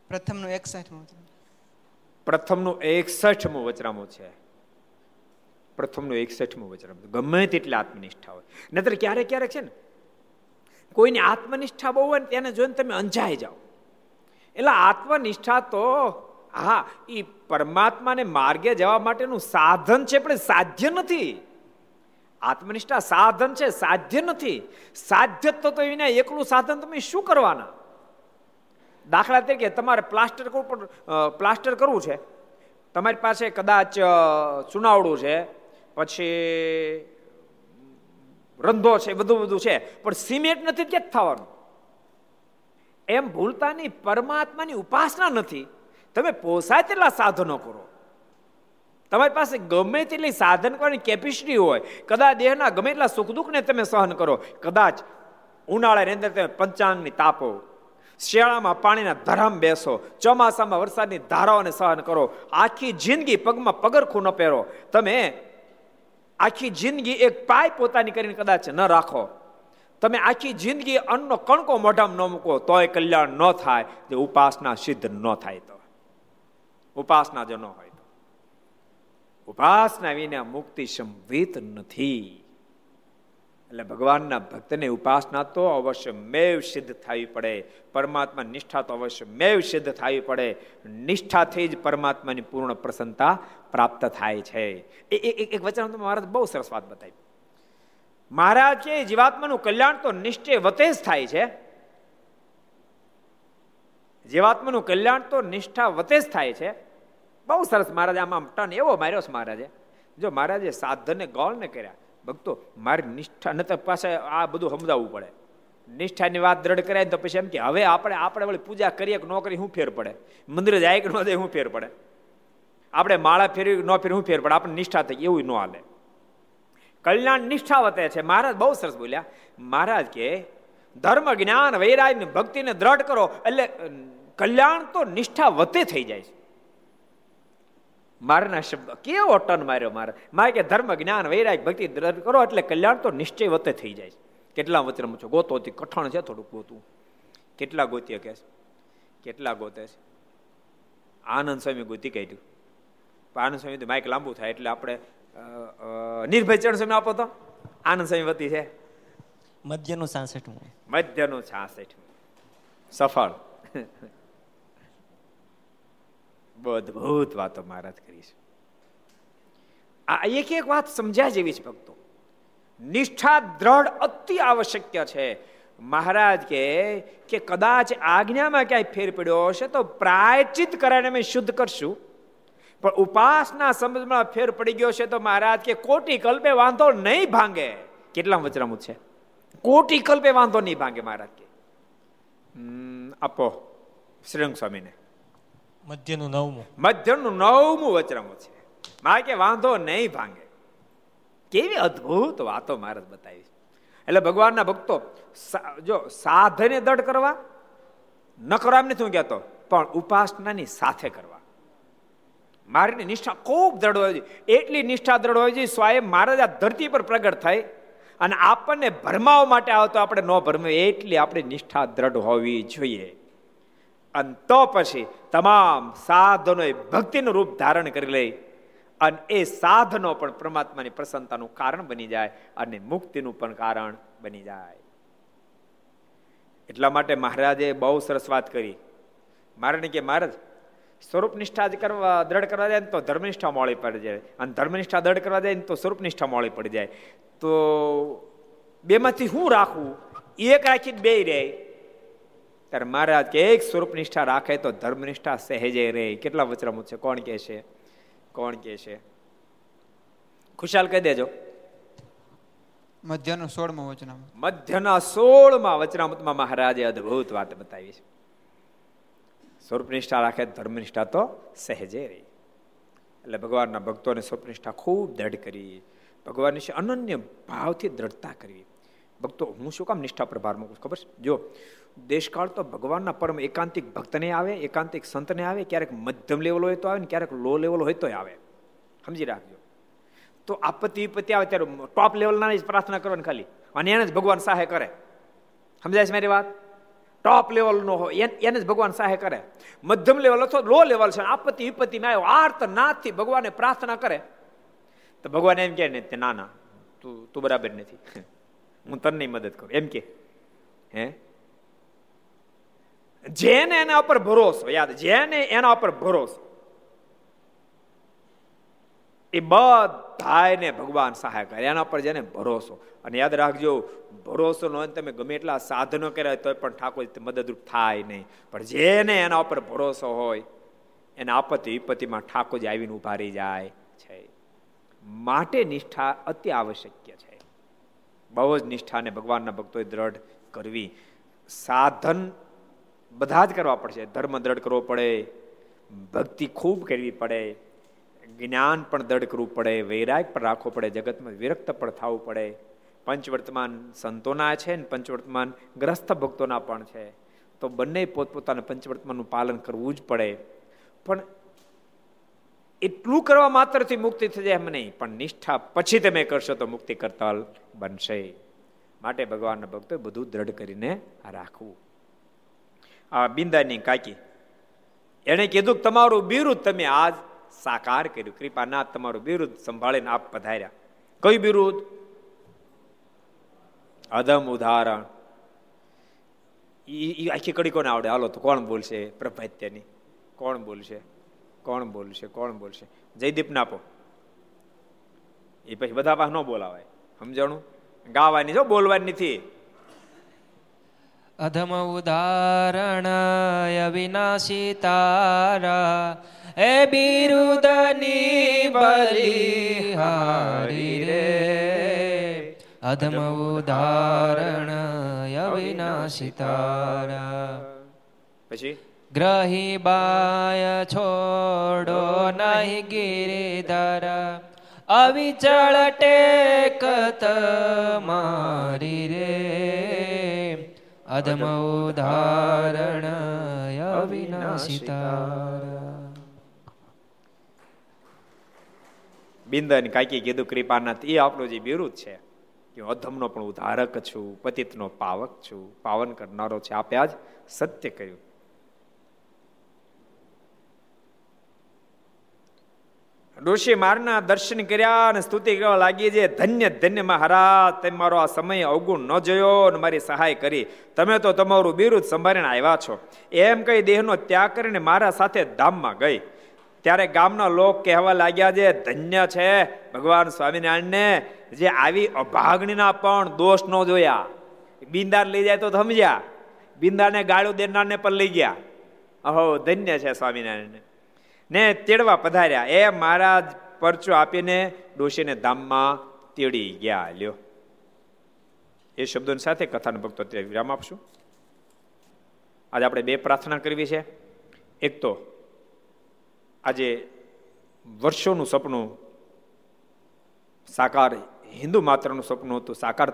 પ્રથમનું એકસઠમું પ્રથમનું એકસઠમું વચરામું છે. પ્રથમનું એકસઠમું વચન ગમે તેટલી આત્મનિષ્ઠા હોય. નતર ક્યારેક ક્યારેક છે ને, કોઈની આત્મનિષ્ઠા બહુ હોય ને તેને જોઈને તમે અંજાઈ જાઓ. એટલે આત્મનિષ્ઠા તો હા એ પરમાત્માને માર્ગે જવા માટેનું સાધન છે, પણ સાધ્ય નથી. આત્મનિષ્ઠા સાધન છે, સાધ્ય નથી. સાધ્ય તો વિના એકલું સાધન તમે શું કરવાના? દાખલા તરીકે તમારે પ્લાસ્ટર કરવું પ્લાસ્ટર કરવું છે. તમારી પાસે કદાચ ચુનાવડું છે. પછી રંધો છે, બધું બધું છે. પણ સિમેન્ટ નથી ક્યાંક થવાનું. એમ ભૂલતા નહીં પરમાત્માની ઉપાસના નથી. તમે પોસાય તેટલા સાધનો કરો. તમારી પાસે ગમે તેટલી સાધન કરવાની કેપેસિટી હોય, કદાચ દેહના ગમે એટલા સુખ દુઃખને તમે સહન કરો, કદાચ ઉનાળાની અંદર તમે પંચાંગની તાપો, શિયાળામાં પાણીના ધરામ બેસો, ચોમાસામાં વરસાદની ધારાઓને સહન કરો, આખી જિંદગી પગમાં પગરખું ન પહેરો. તમે આખી જિંદગી એક પાય પોતાની કરીને કદાચ ન રાખો. તમે આખી જિંદગી અન્નનો કણકો મોઢામાં ન મૂકો, તોય કલ્યાણ ન થાય. જે ઉપાસના સિદ્ધ ન થાય તો. ઉપાસના જો ન હોય તો. ઉપાસના વિના મુક્તિ સંવિત નથી. એટલે ભગવાનના ભક્તને ઉપાસના તો અવશ્ય મેવ સિદ્ધ થવી પડે. પરમાત્મા નિષ્ઠા તો અવશ્ય મેવ સિદ્ધ થવી પડે. નિષ્ઠાથી જ પરમાત્માની પૂર્ણ પ્રસન્નતા પ્રાપ્ત થાય છે. એ એક વચન મહારાજ બહુ સરસ વાત બતાવી. મહારાજ છે જીવાત્માનું કલ્યાણ તો નિશ્ચય વતે જ થાય છે. જીવાત્માનું કલ્યાણ તો નિષ્ઠા વતે જ થાય છે. બહુ સરસ મહારાજ આમાં ટન એવો માર્યો છે મહારાજે. જો મહારાજે સાધને ગોળ ને કર્યા. ભક્તો, મારી નિષ્ઠા ન પાસે આ બધું સમજાવવું પડે. નિષ્ઠાની વાત દ્રઢ કરાય તો પછી એમ કે, હવે આપણે આપણે વળી પૂજા કરીએ કે ન કરી શું ફેર પડે? મંદિર જાય કે ન જાય, શું ફેર પડે? આપણે માળા ફેરવી ન ફેર શું ફેર પડે? આપણે નિષ્ઠા થઈ એવું ન હાલે. કલ્યાણ નિષ્ઠા વતે છે. મહારાજ બહુ સરસ બોલ્યા. મહારાજ કે, ધર્મ, જ્ઞાન વૈરાગ ભક્તિને દ્રઢ કરો એટલે કલ્યાણ તો નિષ્ઠા વતે થઈ જાય છે. મારના શબ્દ કેવો ટન માર્યો મારે? મારે કે ધર્મ જ્ઞાન વૈરાગ ભક્તિ કરો એટલે કલ્યાણ તો નિશ્ચય વતે થઈ જાય કેટલા વચન છો? ગોતો કઠણ છે થોડુંક ગોતું કેટલા ગોતીએ કે કેટલા ગોતે છે? આનંદ સ્વામી ગોતી કાઢ્યું. આનંદ સ્વામી માઇક લાંબુ થાય એટલે આપણે નિર્ભય ચરણ સ્વામી આપો તો. આનંદ સ્વામી વતી છે. મધ્યનું છાસઠ મધ્યનું છાસઠ સફળ. અદભુત વાતો મહારાજ કરી છે આ એક એક વાત સમજ્યા જેવી છે ભક્તો. નિષ્ઠા દ્રઢ અતિ આવશ્યક છે. મહારાજ કે કે કદાચ આજ્ઞામાં ક્યાંય ફેર પડ્યો હશે તો પ્રાયચિત કરાને અમે શુદ્ધ કરશું. પણ ઉપાસના સમજમાં ફેર પડી ગયો છે તો મહારાજ કે કોટી કલ્પે વાંધો નહીં ભાંગે. કેટલા વચરામું છે? કોટી કલ્પે વાંધો નહીં ભાંગે મહારાજ કે. આપો, શ્રીરંગ સ્વામીને. મધ્યનું નવમું. મધ્યનું નવમું વચરામું છે. મારે કે વાંધો નહીં ભાંગે. કેવી અદ્ભુત વાતો મહારાજ બતાવી એટલે ભગવાનના ભક્તો જો સાધને દઢ કરવા ન કરવા એમ નથી હું કહેતો, પણ ઉપાસનાની સાથે કરવા. મારીની નિષ્ઠા ખૂબ દ્રઢ હોય છે. એટલી નિષ્ઠા દ્રઢ હોય છે, સ્વયં મહારાજ આ ધરતી પર પ્રગટ થાય અને આપણને ભરમાવા માટે આવતો આપણે ન ભરમે, એટલી આપણી નિષ્ઠા દ્રઢ હોવી જોઈએ. અને તો પછી તમામ સાધનોએ ભક્તિનું રૂપ ધારણ કરી લે અને એ સાધનો પણ પરમાત્માની પ્રસન્નતાનું કારણ બની જાય અને મુક્તિનું પણ કારણ બની જાય. એટલા માટે મહારાજે બહુ સરસ વાત કરી. મહારાજને કે મહારાજ સ્વરૂપ નિષ્ઠા જ કરવા, દ્રઢ કરવા જાય તો ધર્મનિષ્ઠા મોળી પડી જાય. અને ધર્મનિષ્ઠા દ્રઢ કરવા જાય તો સ્વરૂપ નિષ્ઠા મોળી પડી જાય. તો બેમાંથી શું રાખવું એક રાખી બે રહે. ત્યારે મહારાજ કે એક સ્વરૂપ નિષ્ઠા રાખે તો ધર્મનિષ્ઠા સહેજે રહે. કેટલા વચરામું છે? કોણ કે છે? કોણ કે છે? ખુશાલ કહી દેજો. મધ્યનો સોળમાં વચનામૃત. મધ્યના સોળમાં વચનામૃતમાં મહારાજે અદભુત વાત બતાવી છે. સ્વરૂપનિષ્ઠા રાખે ધર્મનિષ્ઠા તો સહેજે રહી. એટલે ભગવાનના ભક્તોને સ્વરૂપનિષ્ઠા ખૂબ દ્રઢ કરી. ભગવાન વિશે અનન્ય ભાવથી દ્રઢતા કરવી. ભક્તો હું શું કામ નિષ્ઠા પર ભાર મૂકું ખબર છે? જો દેશકાળ તો ભગવાનના પરમ એકાંતિક ભક્તને આવે, એકાંતિક સંતને આવે, ક્યારેક મધ્યમ લેવલ હોય તો આવે ને ક્યારેક લો લેવલ હોય તો આવે. સમજી રાખજો. તો આપત્તિ વિપત્તિ આવે ત્યારે ટોપ લેવલના જ પ્રાર્થના કરવાની ખાલી. અને એને જ ભગવાન સહાય કરે. સમજાય છે મારી વાત? ટોપ લેવલનો હોય એને જ ભગવાન સહાય કરે. મધ્યમ લેવલ અથવા લો લેવલ છે, આપત્તિ વિપત્તિમાં આવ્યો આર્ત નાથથી ભગવાને પ્રાર્થના કરે. તો ભગવાન એમ કહે ને ના ના તું તું બરાબર નથી. હું તને મદદ કરું. એમ કે હે? જેને એના ઉપર ભરોસો, યાદ, જેને એના ઉપર ભરોસો, એ બધાને ભગવાન સહાય કરે, એના પર જેને ભરોસો. અને યાદ રાખજો, ભરોસો નો તમે ગમે એટલા સાધનો કર્યા તો પણ ઠાકોર મદદરૂપ થાય નહીં. પણ જેને એના ઉપર ભરોસો હોય, એના આપત્તિ વિપત્તિમાં ઠાકોરજી આવીને ઊભા જાય છે. માટે નિષ્ઠા અતિ આવશ્યક છે. બહુ જ નિષ્ઠાને ભગવાનના ભક્તોએ દ્રઢ કરવી. સાધન બધા જ કરવા પડશે. ધર્મ દ્રઢ કરવો પડે, ભક્તિ ખૂબ કરવી પડે, જ્ઞાન પણ દ્રઢ કરવું પડે, વૈરાગ પણ રાખવો પડે, જગતમાં વિરક્ત પણ થવું પડે. પંચવર્તમાન સંતોના છે ને પંચવર્તમાન ગ્રસ્થ ભક્તોના પણ છે. તો બંને પોતપોતાના પંચવર્તમાનનું પાલન કરવું જ પડે. પણ એટલું કરવા માત્રથી મુક્તિ થઈ જાય એમ નહીં, પણ નિષ્ઠા પછી તમે કરશો તો મુક્તિ કરતાલ બનશે. માટે ભગવાનના ભક્તો બધું દ્રઢ કરીને રાખવું. આ બિંદાની કાકી. એણે કીધું કે તમારું બિરુદ તમે આજ સાકાર કર્યું. કૃપાનાથ તમારું બિરુદ સંભાળીને આપ પધાર્યા. કયું બિરુદ? અધમ ઉદાહરણ. આખી કડી કોને આવડે? હાલો તો કોણ બોલશે? પ્રભાત્યની. કોણ બોલશે? કોણ બોલશે? કોણ બોલશે? જયદીપ નાપો એ પછી બધા પાસે ન બોલાવાય. સમજાણું? ગાવાની જો બોલવાની નથી. અધમ ઉદારણાય અવિનાશી તારા એ બિરુદની બલિહારી રે. અધમ ઉદાહરણ અવિનાશી તારા. પછી? ગ્રહી બાય છોડો નહીં ગિરિધર અવિચળ ટેકત મારી રે. અધમ ઉદાહરણ અવિનાશિતા બિંદન કાકી કીધું કૃપાનાથ એ આપણું જે બિરુદ છે કે અધમનો પણ ઉધારક છું પતિતનો પાવક છું પાવન કરનારો છે આપે આજ સત્ય કહ્યું ઋષિ મારના દર્શન કર્યા અને સ્તુતિ કરવા લાગી છે. ધન્ય ધન્ય મહારાજ, તમે મારો આ સમય અવગુણ ન જોયો અને મારી સહાય કરી. તમે તો તમારું બિરુદ સંભાળીને આવ્યા છો. એમ કહી દેહનો ત્યાગ કરીને મારા સાથે ધામમાં ગઈ. ત્યારે ગામના લોક કહેવા લાગ્યા છે, ધન્ય છે, ભગવાન સ્વામિનારાયણને, જે આવી અભાગણીના પણ દોષ ન જોયા. બિંદાર લઈ જાય તો સમજ્યા. બિંદાને ગાળું દેનારને પણ લઈ ગયા. અહો, ધન્ય છે સ્વામિનારાયણ ને તેડવા પધાર્યા. એ મહારાજ પરચો આપીને ડોશીને ધામમાં તેડી ગયા. લ્યો. એ શબ્દોની સાથે કથાનું ભક્તો વિરામ આપશું. આજે આપણે બે પ્રાર્થના કરવી છે. એક તો આજે વર્ષોનું સપનું સાકાર, હિન્દુ માત્રનું સપનું હતું, સાકાર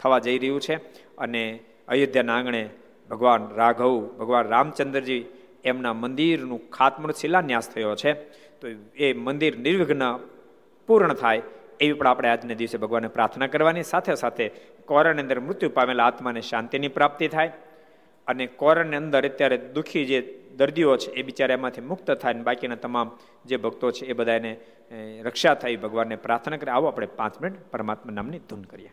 થવા જઈ રહ્યું છે. અને અયોધ્યાના આંગણે ભગવાન રાઘવ, ભગવાન રામચંદ્રજી એમના મંદિરનું ખાતમુહૂર્ત શિલાન્યાસ થયો છે. તો એ મંદિર નિર્વિઘ્ન પૂર્ણ થાય એવી પણ આપણે આજના દિવસે ભગવાનને પ્રાર્થના કરવાની. સાથે સાથે કોરણની અંદર મૃત્યુ પામેલા આત્માને શાંતિની પ્રાપ્તિ થાય અને કોરણની અંદર અત્યારે દુઃખી જે દર્દીઓ છે એ બિચારા એમાંથી મુક્ત થાય અને બાકીના તમામ જે ભક્તો છે એ બધાને રક્ષા થાય ભગવાનને પ્રાર્થના કરે આવો આપણે પાંચ મિનિટ પરમાત્મા નામની ધૂન કરીએ.